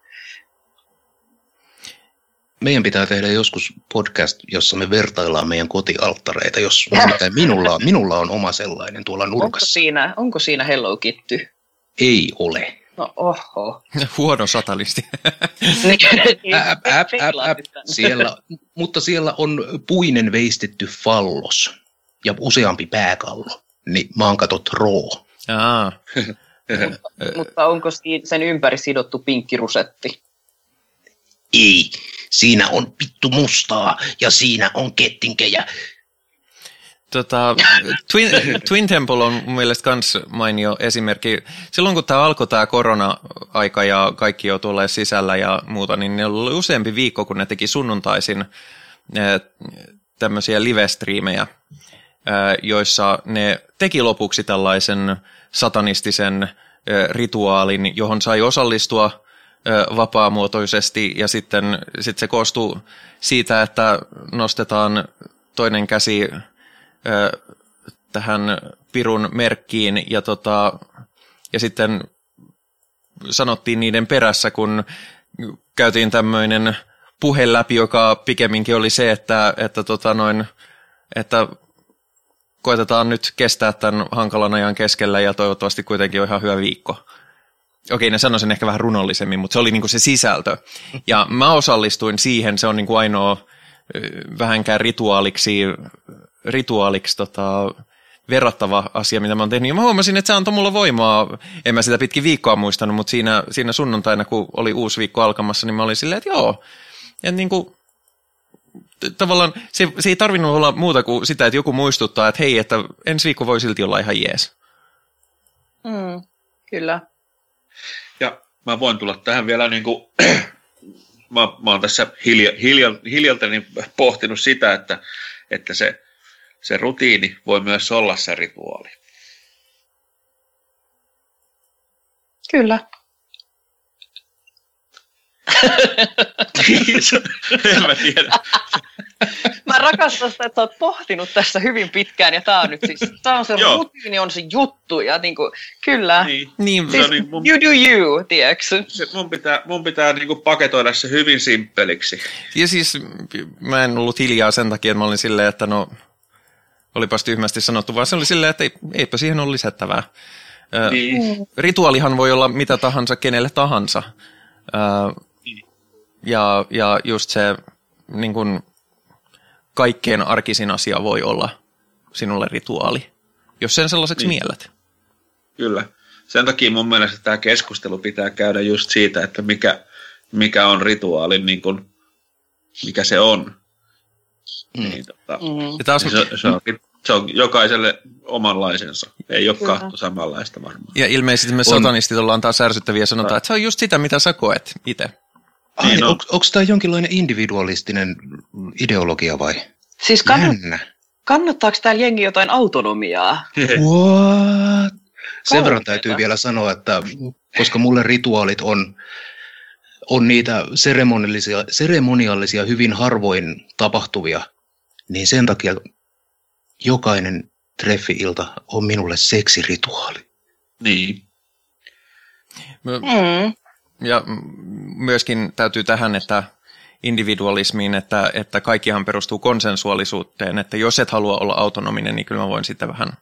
Meidän pitää tehdä joskus podcast, jossa me vertaillaan meidän kotialttareita, jos minulla, minulla on oma sellainen tuolla nurkassa. Onko siinä, onko siinä Hello Kitty? Ei ole. No oho. Huono satalisti. Niin, äp, äp, äp, äp. Siellä, mutta siellä on puinen veistetty fallos ja useampi pääkallo. Niin katot roo. Aa. mutta onko sen ympäri sidottu pinkkirusetti? Ei. Siinä on pittu mustaa ja siinä on kettinkejä Tota, Twin, Twin Temple on mun mielestä myös mainio esimerkki. Silloin kun tämä alkoi tämä korona-aika ja kaikki jo tulee sisällä ja muuta, niin ne oli useampi viikko, kun ne teki sunnuntaisin eh, tämmöisiä live-striimejä, eh, joissa ne teki lopuksi tällaisen satanistisen eh, rituaalin, johon sai osallistua vapaamuotoisesti ja sitten sit se koostuu siitä, että nostetaan toinen käsi tähän pirun merkkiin ja, tota, ja sitten sanottiin niiden perässä, kun käytiin tämmöinen puhe läpi, joka pikemminkin oli se, että, että, tota noin, että koitetaan nyt kestää tämän hankalan ajan keskellä ja toivottavasti kuitenkin on ihan hyvä viikko. Okei, ne sanoisin ehkä vähän runollisemmin, mutta se oli niinku se sisältö. Ja mä osallistuin siihen, se on niinku ainoa vähänkään rituaaliksi, rituaaliksi tota, verrattava asia, mitä mä oon tehnyt. Ja mä huomasin, että se antoi mulla voimaa. En mä sitä pitkin viikkoa muistanut, mutta siinä, siinä sunnuntaina, kun oli uusi viikko alkamassa, niin mä olin silleen, että joo. Ja niin kuin, tavallaan se, se ei tarvinnut olla muuta kuin sitä, että joku muistuttaa, että hei, että ensi viikko voi silti olla ihan jees. Mm, kyllä. Ja mä voin tulla tähän vielä niin kuin, mä, mä oon tässä hilja, hilja, hiljaltani pohtinut sitä, että, että se, se rutiini voi myös olla se rituaali. Kyllä. en mä tiedä. Mä rakastan sitä, että sä oot pohtinut tässä hyvin pitkään ja tää on nyt siis, tää on se Joo. rutiini, on se juttu ja niinku, kyllä. Niin. Niin, Siis niin, mun, you do you, tiedätkö? se, mun pitää, mun pitää niin kuin paketoida se hyvin simppeliksi. ja siis mä en ollut hiljaa sen takia, että mä olin silleen, että no, olipas tyhmästi sanottu, vaan se oli silleen, että ei, eipä siihen ole lisättävää. Niin. rituaalihan voi olla mitä tahansa kenelle tahansa. Ää, ja, ja just se niin kun, kaikkein arkisin asia voi olla sinulle rituaali, jos sen sellaiseksi Niin. miellet. Kyllä. Sen takia mun mielestä tämä keskustelu pitää käydä just siitä, että mikä, mikä on rituaalin, niin kuin, mikä se on. Mm. Niin, tota, Mm. Ja taas, niin se, se, onkin, se on jokaiselle omanlaisensa. Ei ole Kyllä. kahta samanlaista varmaan. ja ilmeisesti me On. satanistit ollaan taas ärsyttäviä ja sanotaan, että se on just sitä, mitä sä koet itse. Ai, Niin on. onko tämä jonkinlainen individualistinen ideologia vai? Siis Jännä. kannattaako täällä jengi jotain autonomiaa? What? Sen verran täytyy vielä sanoa, että koska mulle rituaalit on, on niitä seremoniallisia, seremoniallisia, hyvin harvoin tapahtuvia, niin sen takia jokainen treffi-ilta on minulle seksirituaali. niin. Mm. Ja myöskin täytyy tähän, että individualismiin, että, että kaikkihan perustuu konsensuaalisuuteen, että jos et halua olla autonominen, niin kyllä mä voin sitten vähän,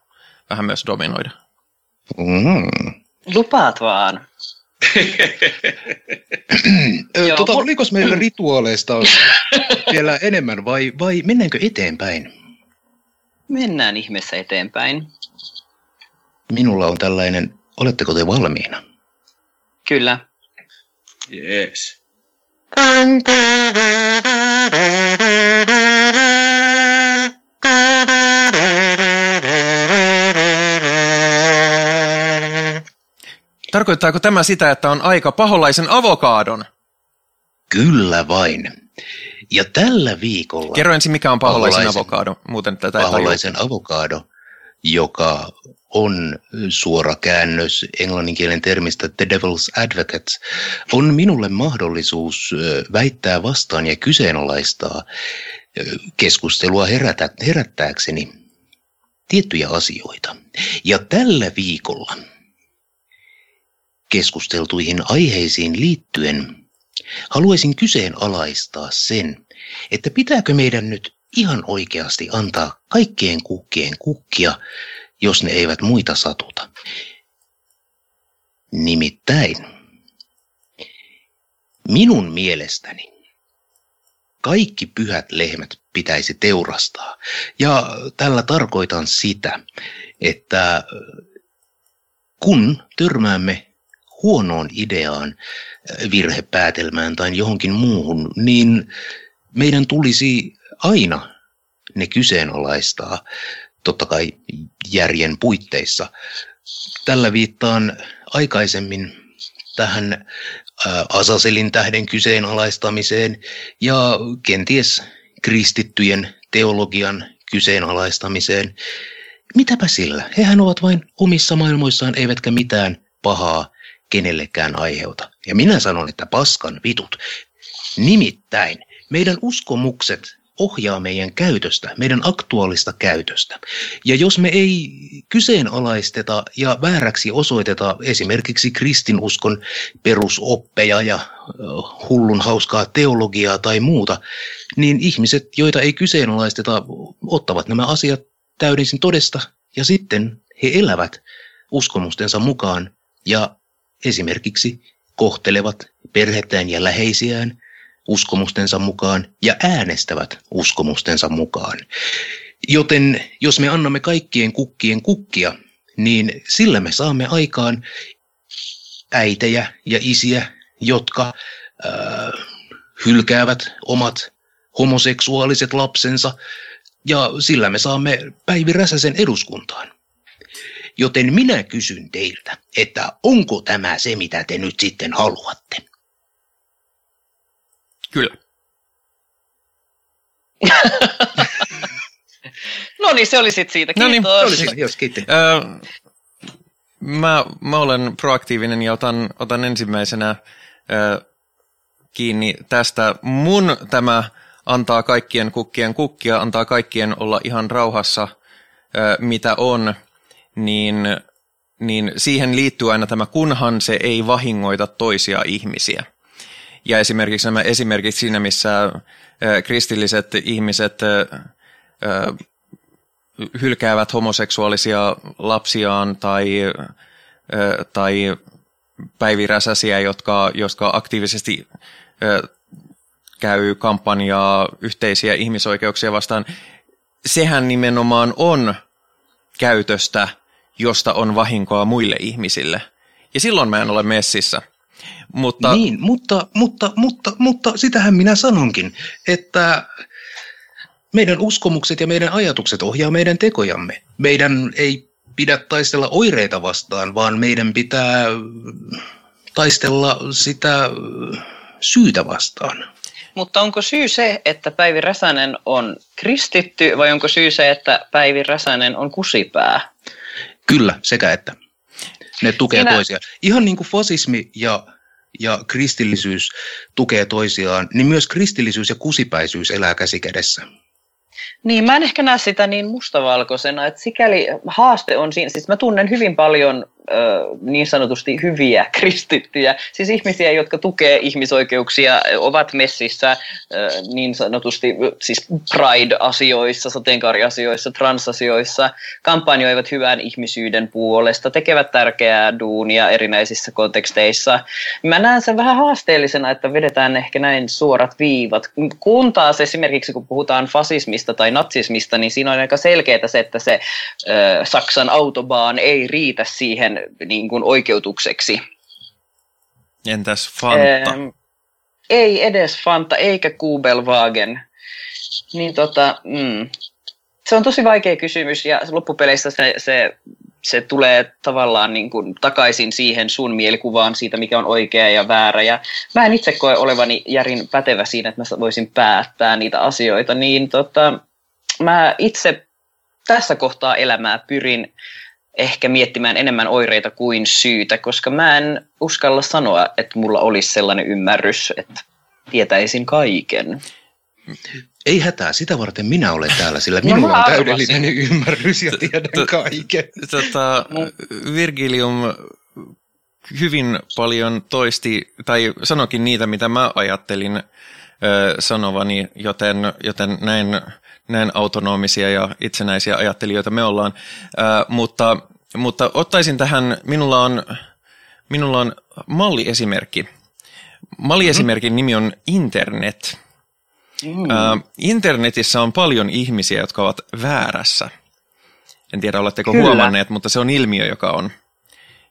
vähän myös dominoida. Mm. Lupaat vaan. Tota, oliko meillä rituaaleista vielä enemmän vai, vai mennäänkö eteenpäin? Mennään ihmeessä eteenpäin. Minulla on tällainen, oletteko te valmiina? Kyllä. Jees. Tarkoittaako tämä sitä, että on aika paholaisen avokaadon? Kyllä vain. Ja tällä viikolla Kerro ensin, mikä on paholaisen, Paholaisen- avokaado. Muuten tätä paholaisen avokado, joka on suora käännös englanninkielen termistä The Devil's Advocate, on minulle mahdollisuus väittää vastaan ja kyseenalaistaa keskustelua herätä, herättääkseni tiettyjä asioita. Ja tällä viikolla keskusteltuihin aiheisiin liittyen haluaisin kyseenalaistaa sen, että pitääkö meidän nyt ihan oikeasti antaa kaikkien kukkien kukkia, jos ne eivät muita satuta. Nimittäin, minun mielestäni kaikki pyhät lehmät pitäisi teurastaa. Ja tällä tarkoitan sitä, että kun törmäämme huonoon ideaan, virhepäätelmään tai johonkin muuhun, niin meidän tulisi aina ne kyseenalaistaa, totta kai järjen puitteissa. Tällä viittaan aikaisemmin tähän ää, Asaselin tähden kyseenalaistamiseen ja kenties kristittyjen teologian kyseenalaistamiseen. Mitäpä sillä? Hehän ovat vain omissa maailmoissaan eivätkä mitään pahaa kenellekään aiheuta. Ja minä sanon, että paskan vitut. Nimittäin meidän uskomukset ohjaa meidän käytöstä, meidän aktuaalista käytöstä. Ja jos me ei kyseenalaisteta ja vääräksi osoiteta esimerkiksi kristinuskon perusoppeja ja hullun hauskaa teologiaa tai muuta, niin ihmiset, joita ei kyseenalaisteta, ottavat nämä asiat täydensin todesta ja sitten he elävät uskomustensa mukaan ja esimerkiksi kohtelevat perhettään ja läheisiään uskomustensa mukaan ja äänestävät uskomustensa mukaan. Joten jos me annamme kaikkien kukkien kukkia, niin sillä me saamme aikaan äitejä ja isiä, jotka äh, hylkäävät omat homoseksuaaliset lapsensa, ja sillä me saamme Päivi Räsäsen eduskuntaan. Joten minä kysyn teiltä, että onko tämä se, mitä te nyt sitten haluatte? Kyllä. no niin, se oli sitten siitä. Kiitos. No niin, Se oli siinä, jos kiitti. Öö, mä, mä olen proaktiivinen ja otan, otan ensimmäisenä öö, kiinni tästä. Mun tämä antaa kaikkien kukkien kukkia, antaa kaikkien olla ihan rauhassa, öö, mitä on, niin, niin siihen liittyy aina tämä, kunhan se ei vahingoita toisia ihmisiä. Ja esimerkiksi nämä esimerkit siinä, missä kristilliset ihmiset hylkäävät homoseksuaalisia lapsiaan tai, tai päiviräsäsiä, jotka, jotka aktiivisesti käy kampanjaa yhteisiä ihmisoikeuksia vastaan. Sehän nimenomaan on käytöstä, josta on vahinkoa muille ihmisille. Ja silloin mä en ole messissä. Mutta, Niin, mutta, mutta, mutta, mutta sitähän minä sanonkin, että meidän uskomukset ja meidän ajatukset ohjaa meidän tekojamme. Meidän ei pidä taistella oireita vastaan, vaan meidän pitää taistella sitä syytä vastaan. Mutta onko syy se, että Päivi Räsänen on kristitty vai onko syy se, että Päivi Räsänen on kusipää? Kyllä, sekä että. Ne tukee Sinä- toisiaan. Ihan niin kuin fasismi ja, ja kristillisyys tukee toisiaan, niin myös kristillisyys ja kusipäisyys elää käsi kädessä. Niin, mä en ehkä näe sitä niin mustavalkoisena, että sikäli haaste on siinä, siis mä tunnen hyvin paljon niin sanotusti hyviä kristittyjä, siis ihmisiä, jotka tukee ihmisoikeuksia, ovat messissä niin sanotusti siis Pride-asioissa, sateenkaariasioissa, transasioissa, kampanjoivat hyvän ihmisyyden puolesta, tekevät tärkeää duunia erinäisissä konteksteissa. Mä näen sen vähän haasteellisena, että vedetään ehkä näin suorat viivat, kun taas esimerkiksi kun puhutaan fasismista tai natsismista, niin siinä on aika selkeää se, että se Saksan autobaan ei riitä siihen niin kuin oikeutukseksi. entäs Fanta? Ähm, ei edes Fanta eikä Kubelwagen. Niin tota, mm, se on tosi vaikea kysymys ja loppupeleissä se, se, se tulee tavallaan niin kuin takaisin siihen sun mielikuvaan siitä, mikä on oikea ja väärä. Ja mä en itse koe olevani järin pätevä siinä, että mä voisin päättää niitä asioita, niin tota, mä itse tässä kohtaa elämää pyrin ehkä miettimään enemmän oireita kuin syytä, koska mä en uskalla sanoa, että mulla olisi sellainen ymmärrys, että tietäisin kaiken. Ei hätää, sitä varten minä olen täällä, sillä No, minulla on täydellinen ymmärrys ja tiedän kaiken. Tota, Virgilium hyvin paljon toisti, tai sanokin niitä, mitä mä ajattelin sanovani, joten, joten näin, näin autonomisia ja itsenäisiä ajattelijoita me ollaan. Mutta, mutta ottaisin tähän, minulla on, minulla on malliesimerkki. Malliesimerkin nimi on internet. Mm. Internetissä on paljon ihmisiä, jotka ovat väärässä. En tiedä, oletteko Kyllä. huomanneet, mutta se on ilmiö, joka on.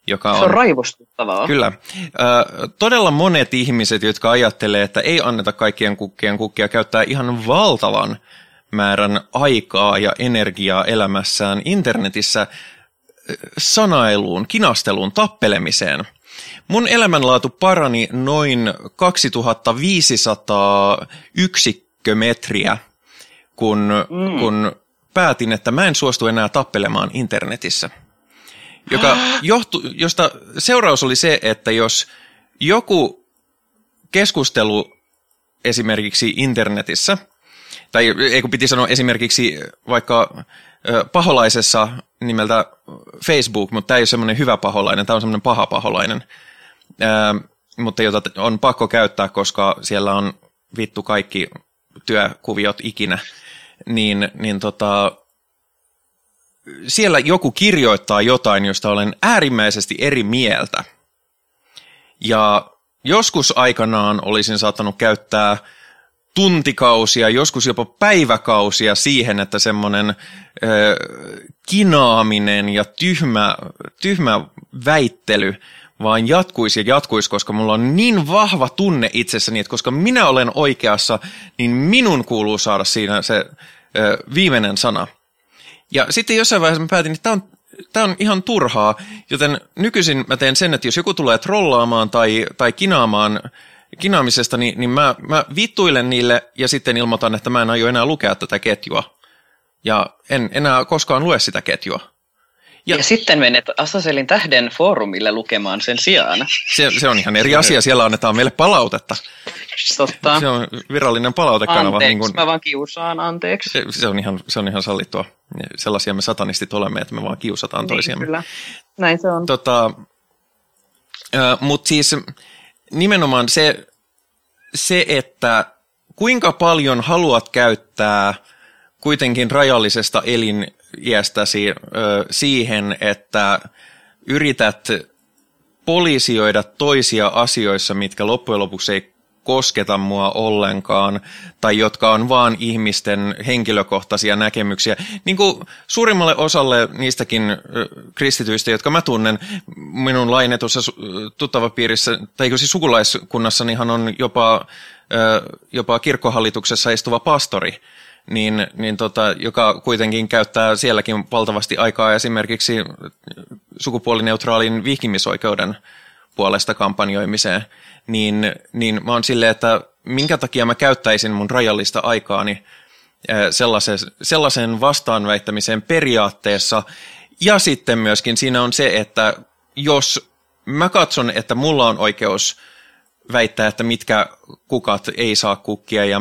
Joka Se on raivostuttavaa. Kyllä. Ö, todella monet ihmiset, jotka ajattelee, että ei anneta kaikkien kukkien kukkia, käyttää ihan valtavan määrän aikaa ja energiaa elämässään internetissä sanailuun, kinasteluun, tappelemiseen. Mun elämänlaatu parani noin 2500 yksikkömetriä, kun, mm. kun päätin, että mä en suostu enää tappelemaan internetissä. Joka johtu, josta seuraus oli se, että jos joku keskustelu esimerkiksi internetissä, tai ei kun piti sanoa esimerkiksi vaikka paholaisessa nimeltä Facebook, mutta tämä ei ole semmoinen hyvä paholainen, tämä on semmoinen paha paholainen, mutta jota on pakko käyttää, koska siellä on vittu kaikki työkuviot ikinä, niin, niin tota, siellä joku kirjoittaa jotain, josta olen äärimmäisesti eri mieltä. Ja joskus aikanaan olisin saattanut käyttää tuntikausia, joskus jopa päiväkausia siihen, että semmoinen kinaaminen ja tyhmä, tyhmä väittely vaan jatkuisi ja jatkuisi, koska mulla on niin vahva tunne itsessäni, että koska minä olen oikeassa, niin minun kuuluu saada siinä se ö, viimeinen sana. Ja sitten jossain vaiheessa mä päätin, että tämä on, tämä on ihan turhaa, joten nykyisin mä teen sen, että jos joku tulee trollaamaan tai, tai kinaamaan kinaamisesta, niin, niin mä, mä vittuilen niille ja sitten ilmoitan, että mä en aio enää lukea tätä ketjua. Ja en enää koskaan lue sitä ketjua. Ja, ja sitten menet Asaselin tähden foorumille lukemaan sen sijaan. Se, se on ihan eri asia. Siellä annetaan meille palautetta. Totta. Se on virallinen palautekanava. Anteeksi, niin kun, mä vaan kiusaan, anteeksi. Se, se, on ihan, se on ihan sallittua. Sellaisia me satanistit olemme, että me vaan kiusataan niin, toisiamme. Kyllä, näin se on. Tota, Mutta siis nimenomaan se, se, että kuinka paljon haluat käyttää kuitenkin rajallisesta eliniästäsi ö, siihen, että yrität poliisioida toisia asioissa, mitkä loppujen lopuksi ei kosketa mua ollenkaan, tai jotka on vaan ihmisten henkilökohtaisia näkemyksiä. Niin kuin suurimmalle osalle niistäkin kristityistä, jotka mä tunnen, minun lainetussa tuttavapiirissä, tai siis sukulaiskunnassanihan on jopa, jopa kirkkohallituksessa istuva pastori, niin, niin tota, joka kuitenkin käyttää sielläkin valtavasti aikaa esimerkiksi sukupuolineutraalin vihkimisoikeuden puolesta kampanjoimiseen, niin, niin mä oon silleen, että minkä takia mä käyttäisin mun rajallista aikaani sellaisen, sellaisen vastaanväittämiseen periaatteessa. Ja sitten myöskin siinä on se, että jos mä katson, että mulla on oikeus väittää, että mitkä kukat ei saa kukkia ja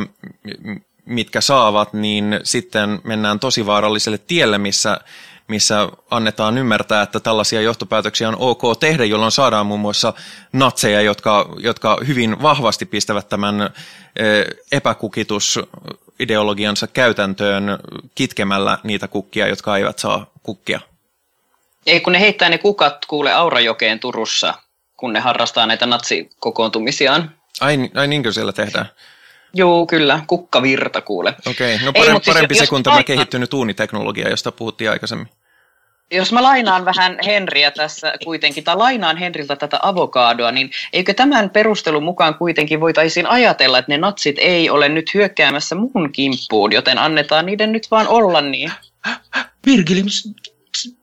mitkä saavat, niin sitten mennään tosi vaaralliselle tielle, missä, missä annetaan ymmärtää, että tällaisia johtopäätöksiä on ok tehdä, jolloin saadaan muun muassa natseja, jotka, jotka hyvin vahvasti pistävät tämän epäkukitusideologiansa käytäntöön kitkemällä niitä kukkia, jotka eivät saa kukkia. Ei, kun ne heittää ne kukat kuule Aurajokeen Turussa, kun ne harrastaa näitä natsikokoontumisiaan. Ai, ai niinkö siellä tehdään? Joo, kyllä. Kukkavirta kuule. Okei, okay. no parempi, Ei, siis parempi se kuin tämä kehittynyt uuniteknologia, josta puhuttiin aikaisemmin. Jos mä lainaan vähän Henriä tässä kuitenkin, tai lainaan Henriltä tätä avokadoa, niin eikö tämän perustelun mukaan kuitenkin voitaisiin ajatella, että ne natsit ei ole nyt hyökkäämässä mun kimppuun, joten annetaan niiden nyt vaan olla niin. Virgili,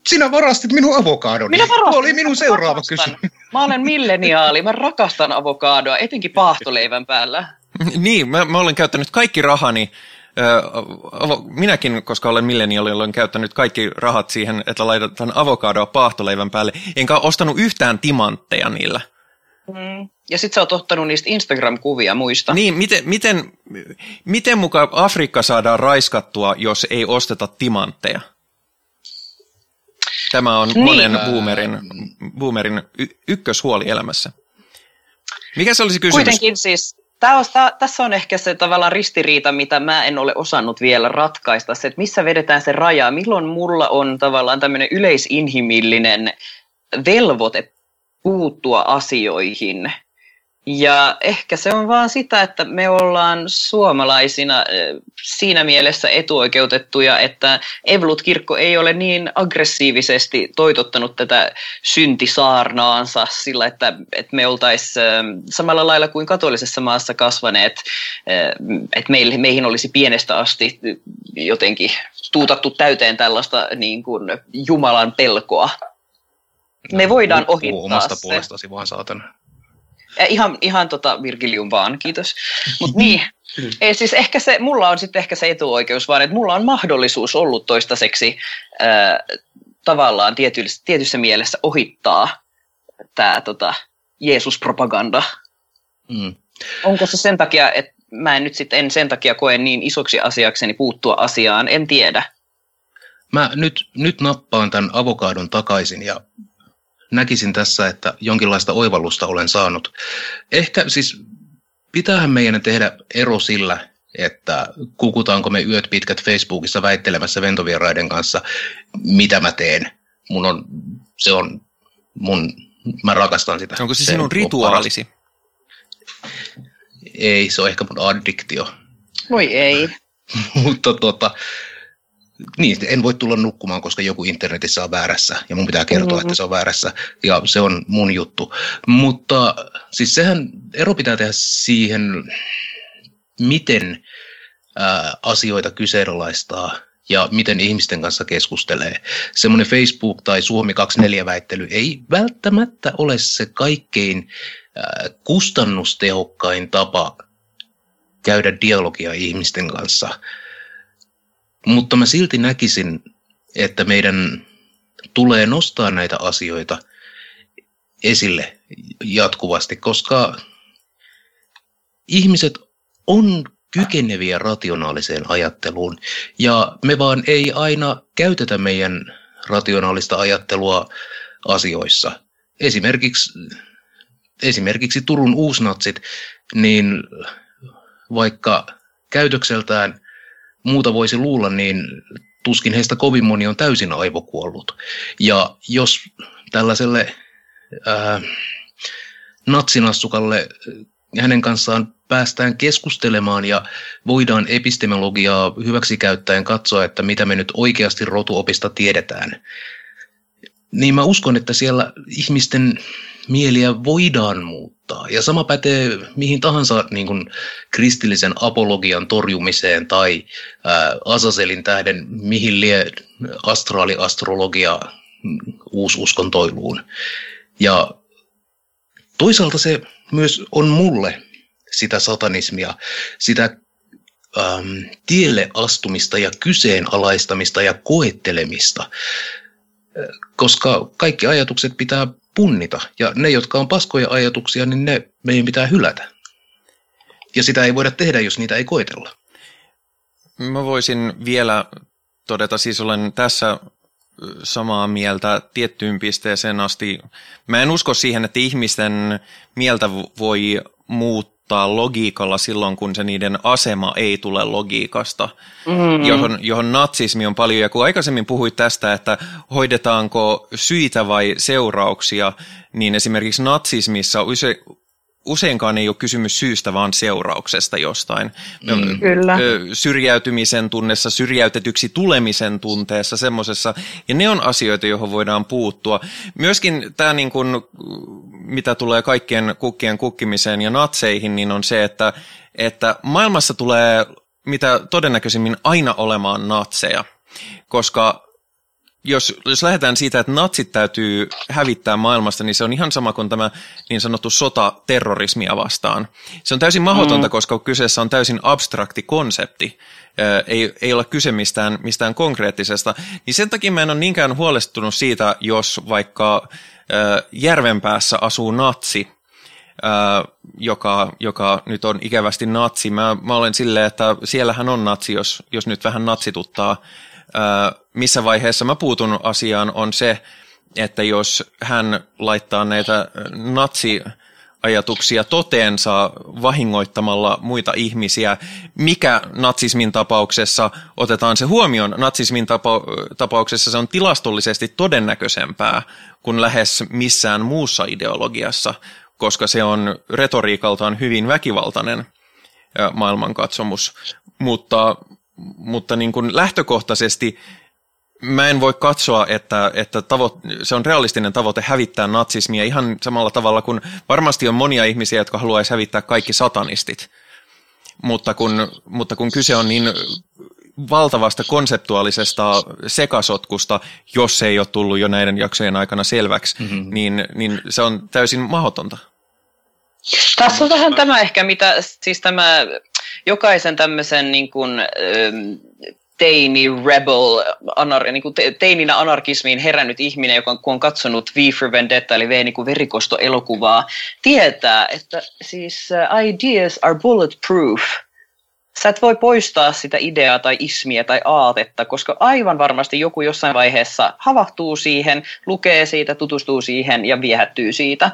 sinä varastit minun avokadoni. Minä varastin. oli minun seuraava kysymys. Mä olen milleniaali, mä rakastan avokadoa, etenkin paahtoleivän päällä. Niin, mä, mä olen käyttänyt kaikki rahani, minäkin, koska olen milleniaali, olen käyttänyt kaikki rahat siihen, että laitetaan avokadoa paahtoleivän päälle, enkä ostanut yhtään timantteja niillä. Mm. Ja sit sä oot ottanut niistä Instagram-kuvia muista. Niin, miten, miten, miten mukaan Afrikka saadaan raiskattua, jos ei osteta timantteja? Tämä on niin. monen boomerin, boomerin y- ykköshuoli elämässä. Mikä se olisi kysymys? Kuitenkin siis Tämä on, tämä, tässä on ehkä se tavallaan ristiriita, mitä mä en ole osannut vielä ratkaista, se, että missä vedetään se raja, milloin mulla on tavallaan tämmöinen yleisinhimillinen velvoite puuttua asioihin – ja ehkä se on vaan sitä, että me ollaan suomalaisina siinä mielessä etuoikeutettuja, että Evlut-kirkko ei ole niin aggressiivisesti toitottanut tätä syntisaarnaansa sillä, että, että me oltaisiin samalla lailla kuin katolisessa maassa kasvaneet, että meihin olisi pienestä asti jotenkin tuutattu täyteen tällaista niin kuin Jumalan pelkoa. Me voidaan ohittaa omasta se. puolestasi vaan saatana. Ihan, ihan tota Virgilium vaan, kiitos. Mutta niin, ei, siis ehkä se, mulla on sitten ehkä se etuoikeus vaan, että mulla on mahdollisuus ollut toistaiseksi ää, tavallaan tietyssä, tietyssä mielessä ohittaa tämä tota, Jeesus-propaganda. Mm. Onko se sen takia, että mä en nyt sitten en sen takia koe niin isoksi asiakseni puuttua asiaan, en tiedä. Mä nyt, nyt nappaan tämän avokaadon takaisin ja näkisin tässä, että jonkinlaista oivallusta olen saanut. Ehkä siis pitäähän meidän tehdä ero sillä, että kukutaanko me yöt pitkät Facebookissa väittelemässä ventovieraiden kanssa, mitä mä teen. Mun on, se on mun, mä rakastan sitä. Onko se, se sinun rituaalisi? Ei, se on ehkä mun addiktio. Voi ei. Mutta tota, niin, en voi tulla nukkumaan, koska joku internetissä on väärässä ja mun pitää kertoa, mm-hmm. että se on väärässä ja se on mun juttu. Mutta siis sehän, ero pitää tehdä siihen, miten ää, asioita kyseenalaistaa ja miten ihmisten kanssa keskustelee. Semmoinen Facebook- tai Suomi 24-väittely ei välttämättä ole se kaikkein ää, kustannustehokkain tapa käydä dialogia ihmisten kanssa – mutta mä silti näkisin, että meidän tulee nostaa näitä asioita esille jatkuvasti, koska ihmiset on kykeneviä rationaaliseen ajatteluun ja me vaan ei aina käytetä meidän rationaalista ajattelua asioissa. Esimerkiksi, esimerkiksi Turun uusnatsit, niin vaikka käytökseltään muuta voisi luulla, niin tuskin heistä kovin moni on täysin aivokuollut. Ja jos tällaiselle ää, natsinassukalle hänen kanssaan päästään keskustelemaan ja voidaan epistemologiaa hyväksikäyttäen katsoa, että mitä me nyt oikeasti rotuopista tiedetään, niin mä uskon, että siellä ihmisten mieliä voidaan muuttaa. Ja sama pätee mihin tahansa niin kuin kristillisen apologian torjumiseen tai ää, Asaselin tähden mihin lie astraaliastrologia uususkontoiluun. Ja toisaalta se myös on mulle sitä satanismia, sitä äm, tielle astumista ja kyseenalaistamista ja koettelemista, koska kaikki ajatukset pitää punnita. Ja ne, jotka on paskoja ajatuksia, niin ne meidän pitää hylätä. Ja sitä ei voida tehdä, jos niitä ei koetella. Mä voisin vielä todeta, siis olen tässä samaa mieltä tiettyyn pisteeseen asti. Mä en usko siihen, että ihmisten mieltä voi muuttaa logiikalla silloin, kun se niiden asema ei tule logiikasta, mm. johon, johon natsismi on paljon. Ja kun aikaisemmin puhuit tästä, että hoidetaanko syitä vai seurauksia, niin esimerkiksi natsismissa use, useinkaan ei ole kysymys syystä, vaan seurauksesta jostain. Mm. Kyllä. Syrjäytymisen tunnessa, syrjäytetyksi tulemisen tunteessa, semmoisessa. Ja ne on asioita, joihin voidaan puuttua. Myöskin tämä, niin kun, mitä tulee kaikkien kukkien kukkimiseen ja natseihin, niin on se, että, että maailmassa tulee mitä todennäköisimmin aina olemaan natseja. Koska jos, jos lähdetään siitä, että natsit täytyy hävittää maailmasta, niin se on ihan sama kuin tämä niin sanottu sota terrorismia vastaan. Se on täysin mahdotonta, mm. koska kyseessä on täysin abstrakti konsepti. Ei, ei ole kyse mistään, mistään konkreettisesta. Niin sen takia mä en ole niinkään huolestunut siitä, jos vaikka Järvenpäässä asuu natsi, joka, joka nyt on ikävästi natsi. Mä, mä olen silleen, että siellähän on natsi, jos, jos nyt vähän natsituttaa missä vaiheessa mä puutun asiaan, on se, että jos hän laittaa näitä natsi ajatuksia toteensa vahingoittamalla muita ihmisiä, mikä natsismin tapauksessa otetaan se huomioon. Natsismin tapa- tapauksessa se on tilastollisesti todennäköisempää kuin lähes missään muussa ideologiassa, koska se on retoriikaltaan hyvin väkivaltainen maailmankatsomus. Mutta mutta niin kuin lähtökohtaisesti mä en voi katsoa, että, että tavo, se on realistinen tavoite hävittää natsismia ihan samalla tavalla kuin varmasti on monia ihmisiä, jotka haluaisi hävittää kaikki satanistit. Mutta kun, mutta kun kyse on niin valtavasta konseptuaalisesta sekasotkusta, jos se ei ole tullut jo näiden jaksojen aikana selväksi, mm-hmm. niin, niin se on täysin mahdotonta. Tässä on vähän tämä ehkä, mitä siis tämä jokaisen tämmöisen niin kuin, teini, rebel, anar, niin kuin te, teininä anarkismiin herännyt ihminen, joka on, kun on katsonut V for Vendetta, eli V niin verikosto-elokuvaa, tietää, että siis uh, ideas are bulletproof – sä et voi poistaa sitä ideaa tai ismiä tai aatetta, koska aivan varmasti joku jossain vaiheessa havahtuu siihen, lukee siitä, tutustuu siihen ja viehättyy siitä.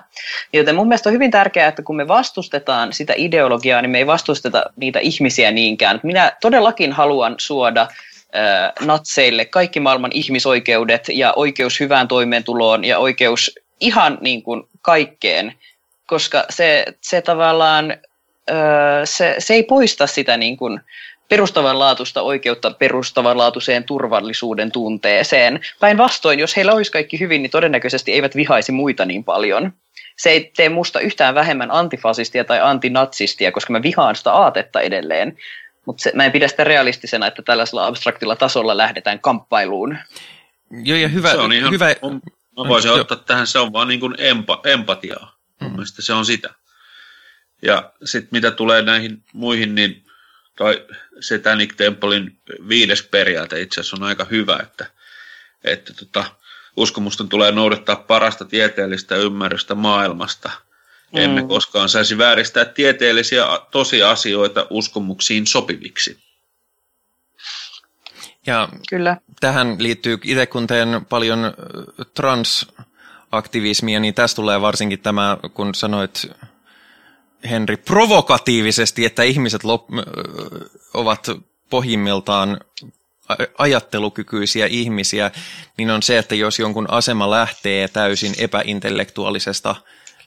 Joten mun mielestä on hyvin tärkeää, että kun me vastustetaan sitä ideologiaa, niin me ei vastusteta niitä ihmisiä niinkään. Minä todellakin haluan suoda natseille kaikki maailman ihmisoikeudet ja oikeus hyvään toimeentuloon ja oikeus ihan niin kuin kaikkeen, koska se, se tavallaan se, se ei poista sitä niin kuin perustavanlaatuista oikeutta perustavanlaatuiseen turvallisuuden tunteeseen. Päinvastoin, jos heillä olisi kaikki hyvin, niin todennäköisesti eivät vihaisi muita niin paljon. Se ei tee musta yhtään vähemmän antifasistia tai antinatsistia, koska mä vihaan sitä aatetta edelleen. Mutta mä en pidä sitä realistisena, että tällaisella abstraktilla tasolla lähdetään kamppailuun. Joo, ja hyvä... Se on ihan, hyvä... On, mä voisin jo. ottaa tähän, se on vaan niin kuin empa, empatiaa. Mm. Mielestäni se on sitä. Ja sitten mitä tulee näihin muihin, niin toi Satanic Templein viides periaate itse asiassa on aika hyvä, että, että tota, uskomusten tulee noudattaa parasta tieteellistä ymmärrystä maailmasta. Mm. Emme koskaan saisi vääristää tieteellisiä tosiasioita uskomuksiin sopiviksi. Ja Kyllä. tähän liittyy, itse kun teen paljon transaktivismia, niin tästä tulee varsinkin tämä, kun sanoit Henri, provokatiivisesti, että ihmiset lop- ovat pohjimmiltaan ajattelukykyisiä ihmisiä, niin on se, että jos jonkun asema lähtee täysin epäintellektuaalisesta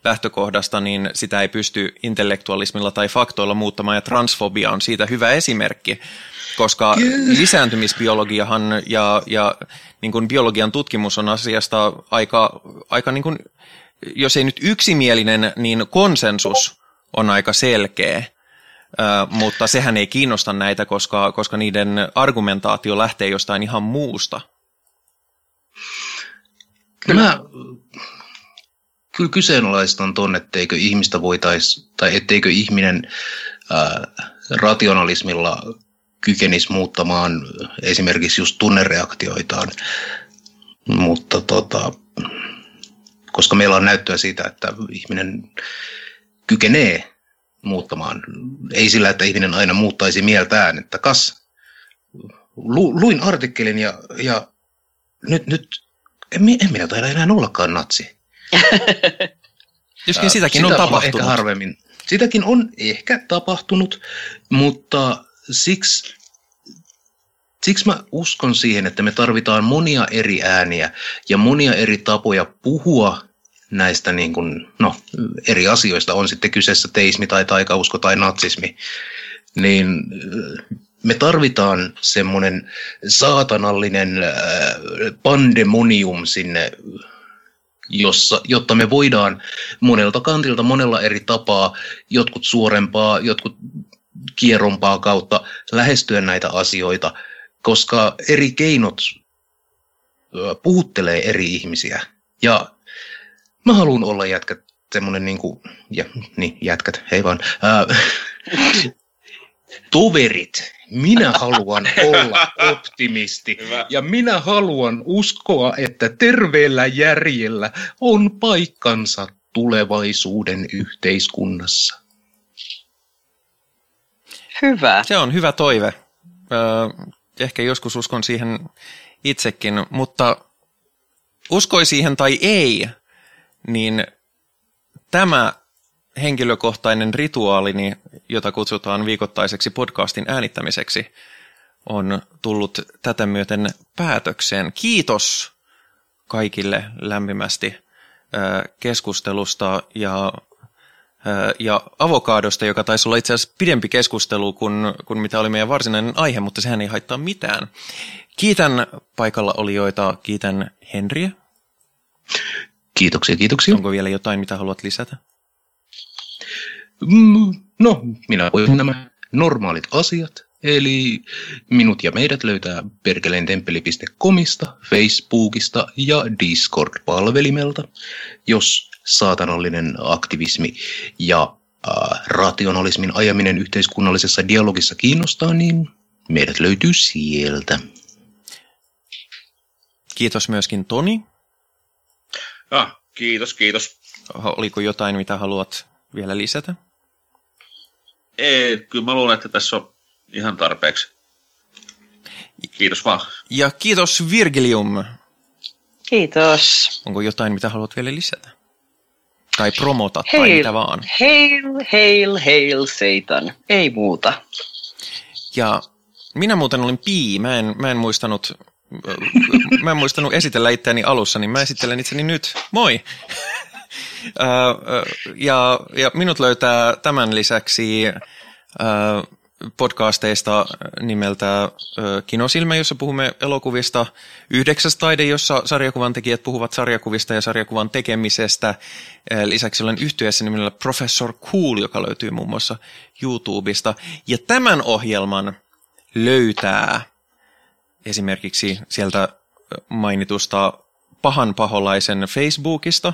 lähtökohdasta, niin sitä ei pysty intellektualismilla tai faktoilla muuttamaan, ja transfobia on siitä hyvä esimerkki, koska lisääntymisbiologiahan ja, ja niin kuin biologian tutkimus on asiasta aika, aika niin kuin, jos ei nyt yksimielinen, niin konsensus on aika selkeä, mutta sehän ei kiinnosta näitä, koska, koska niiden argumentaatio lähtee jostain ihan muusta. Mä kyllä kyseenalaistan ton, etteikö ihmistä voitaisi, tai etteikö ihminen ää, rationalismilla kykenisi muuttamaan esimerkiksi just tunnereaktioitaan. Mutta tota, koska meillä on näyttöä siitä, että ihminen kykenee muuttamaan. Ei sillä, että ihminen aina muuttaisi mieltään, että kas, lu, luin artikkelin ja, ja nyt, nyt en, en minä taida enää ollakaan natsi. Joskin sitäkin Sitä on tapahtunut. Ehkä harvemmin. Sitäkin on ehkä tapahtunut, mutta siksi, siksi mä uskon siihen, että me tarvitaan monia eri ääniä ja monia eri tapoja puhua näistä niin kuin, no, eri asioista, on sitten kyseessä teismi tai taikausko tai natsismi, niin me tarvitaan semmoinen saatanallinen pandemonium sinne, jossa, jotta me voidaan monelta kantilta, monella eri tapaa, jotkut suorempaa, jotkut kierrompaa kautta lähestyä näitä asioita, koska eri keinot puhuttelee eri ihmisiä. Ja mä haluan olla jätkät, semmonen niinku, ja, niin, jätkät, hei vaan, ää, toverit. Minä haluan olla optimisti Hyvä. ja minä haluan uskoa, että terveellä järjellä on paikkansa tulevaisuuden yhteiskunnassa. Hyvä. Se on hyvä toive. ehkä joskus uskon siihen itsekin, mutta uskoi siihen tai ei, niin tämä henkilökohtainen rituaalini, jota kutsutaan viikoittaiseksi podcastin äänittämiseksi, on tullut tätä myöten päätökseen. Kiitos kaikille lämpimästi keskustelusta ja, ja avokaadosta, joka taisi olla itse asiassa pidempi keskustelu kuin, kuin mitä oli meidän varsinainen aihe, mutta sehän ei haittaa mitään. Kiitän paikalla olijoita, kiitän Henriä. Kiitoksia, kiitoksia. Onko vielä jotain, mitä haluat lisätä? Mm, no, minä voin nämä normaalit asiat. Eli minut ja meidät löytää perkeleentemppeli.comista, Facebookista ja Discord-palvelimelta. Jos saatanallinen aktivismi ja äh, rationalismin ajaminen yhteiskunnallisessa dialogissa kiinnostaa, niin Meidät löytyy sieltä. Kiitos myöskin Toni. Ah, kiitos, kiitos. Oliko jotain, mitä haluat vielä lisätä? Ei, kyllä mä luulen, että tässä on ihan tarpeeksi. Kiitos vaan. Ja kiitos Virgilium. Kiitos. Onko jotain, mitä haluat vielä lisätä? Tai promota tai Hail, mitä vaan. hail, hail, hail, Satan. Ei muuta. Ja minä muuten olin Pii. Mä en, mä en muistanut mä en muistanut esitellä itseäni alussa, niin mä esittelen itseni nyt. Moi! ja, ja minut löytää tämän lisäksi podcasteista nimeltä Kinosilmä, jossa puhumme elokuvista. Yhdeksäs taide, jossa sarjakuvan tekijät puhuvat sarjakuvista ja sarjakuvan tekemisestä. Lisäksi olen yhtyessä nimellä Professor Cool, joka löytyy muun muassa YouTubesta. Ja tämän ohjelman löytää esimerkiksi sieltä mainitusta pahan paholaisen Facebookista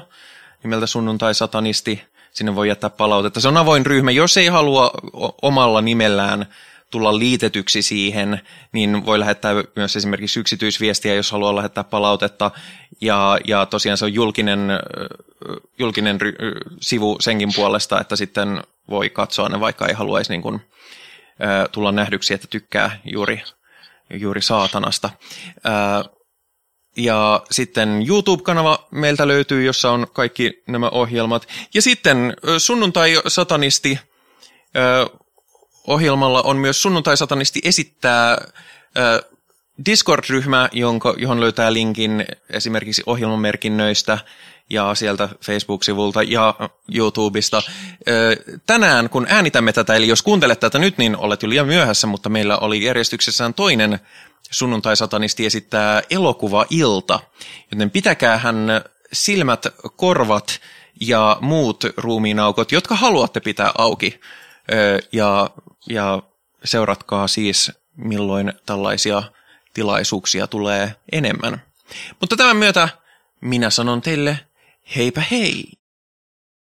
nimeltä Sunnuntai Satanisti. Sinne voi jättää palautetta. Se on avoin ryhmä. Jos ei halua omalla nimellään tulla liitetyksi siihen, niin voi lähettää myös esimerkiksi yksityisviestiä, jos haluaa lähettää palautetta. Ja, ja tosiaan se on julkinen, julkinen ry, sivu senkin puolesta, että sitten voi katsoa ne, vaikka ei haluaisi niin kuin, tulla nähdyksi, että tykkää juuri juuri saatanasta. Ja sitten YouTube-kanava meiltä löytyy, jossa on kaikki nämä ohjelmat. Ja sitten Sunnuntai-satanisti ohjelmalla on myös Sunnuntai-satanisti esittää Discord-ryhmä, jonka, johon löytää linkin esimerkiksi ohjelmamerkinnöistä ja sieltä Facebook-sivulta ja YouTubesta. Tänään, kun äänitämme tätä, eli jos kuuntelet tätä nyt, niin olet jo liian myöhässä, mutta meillä oli järjestyksessään toinen sunnuntai-satanisti esittää elokuva-ilta, joten pitäkäähän silmät, korvat ja muut ruumiinaukot, jotka haluatte pitää auki. Ja, ja seuratkaa siis, milloin tällaisia tilaisuuksia tulee enemmän. Mutta tämän myötä minä sanon teille heipä hei!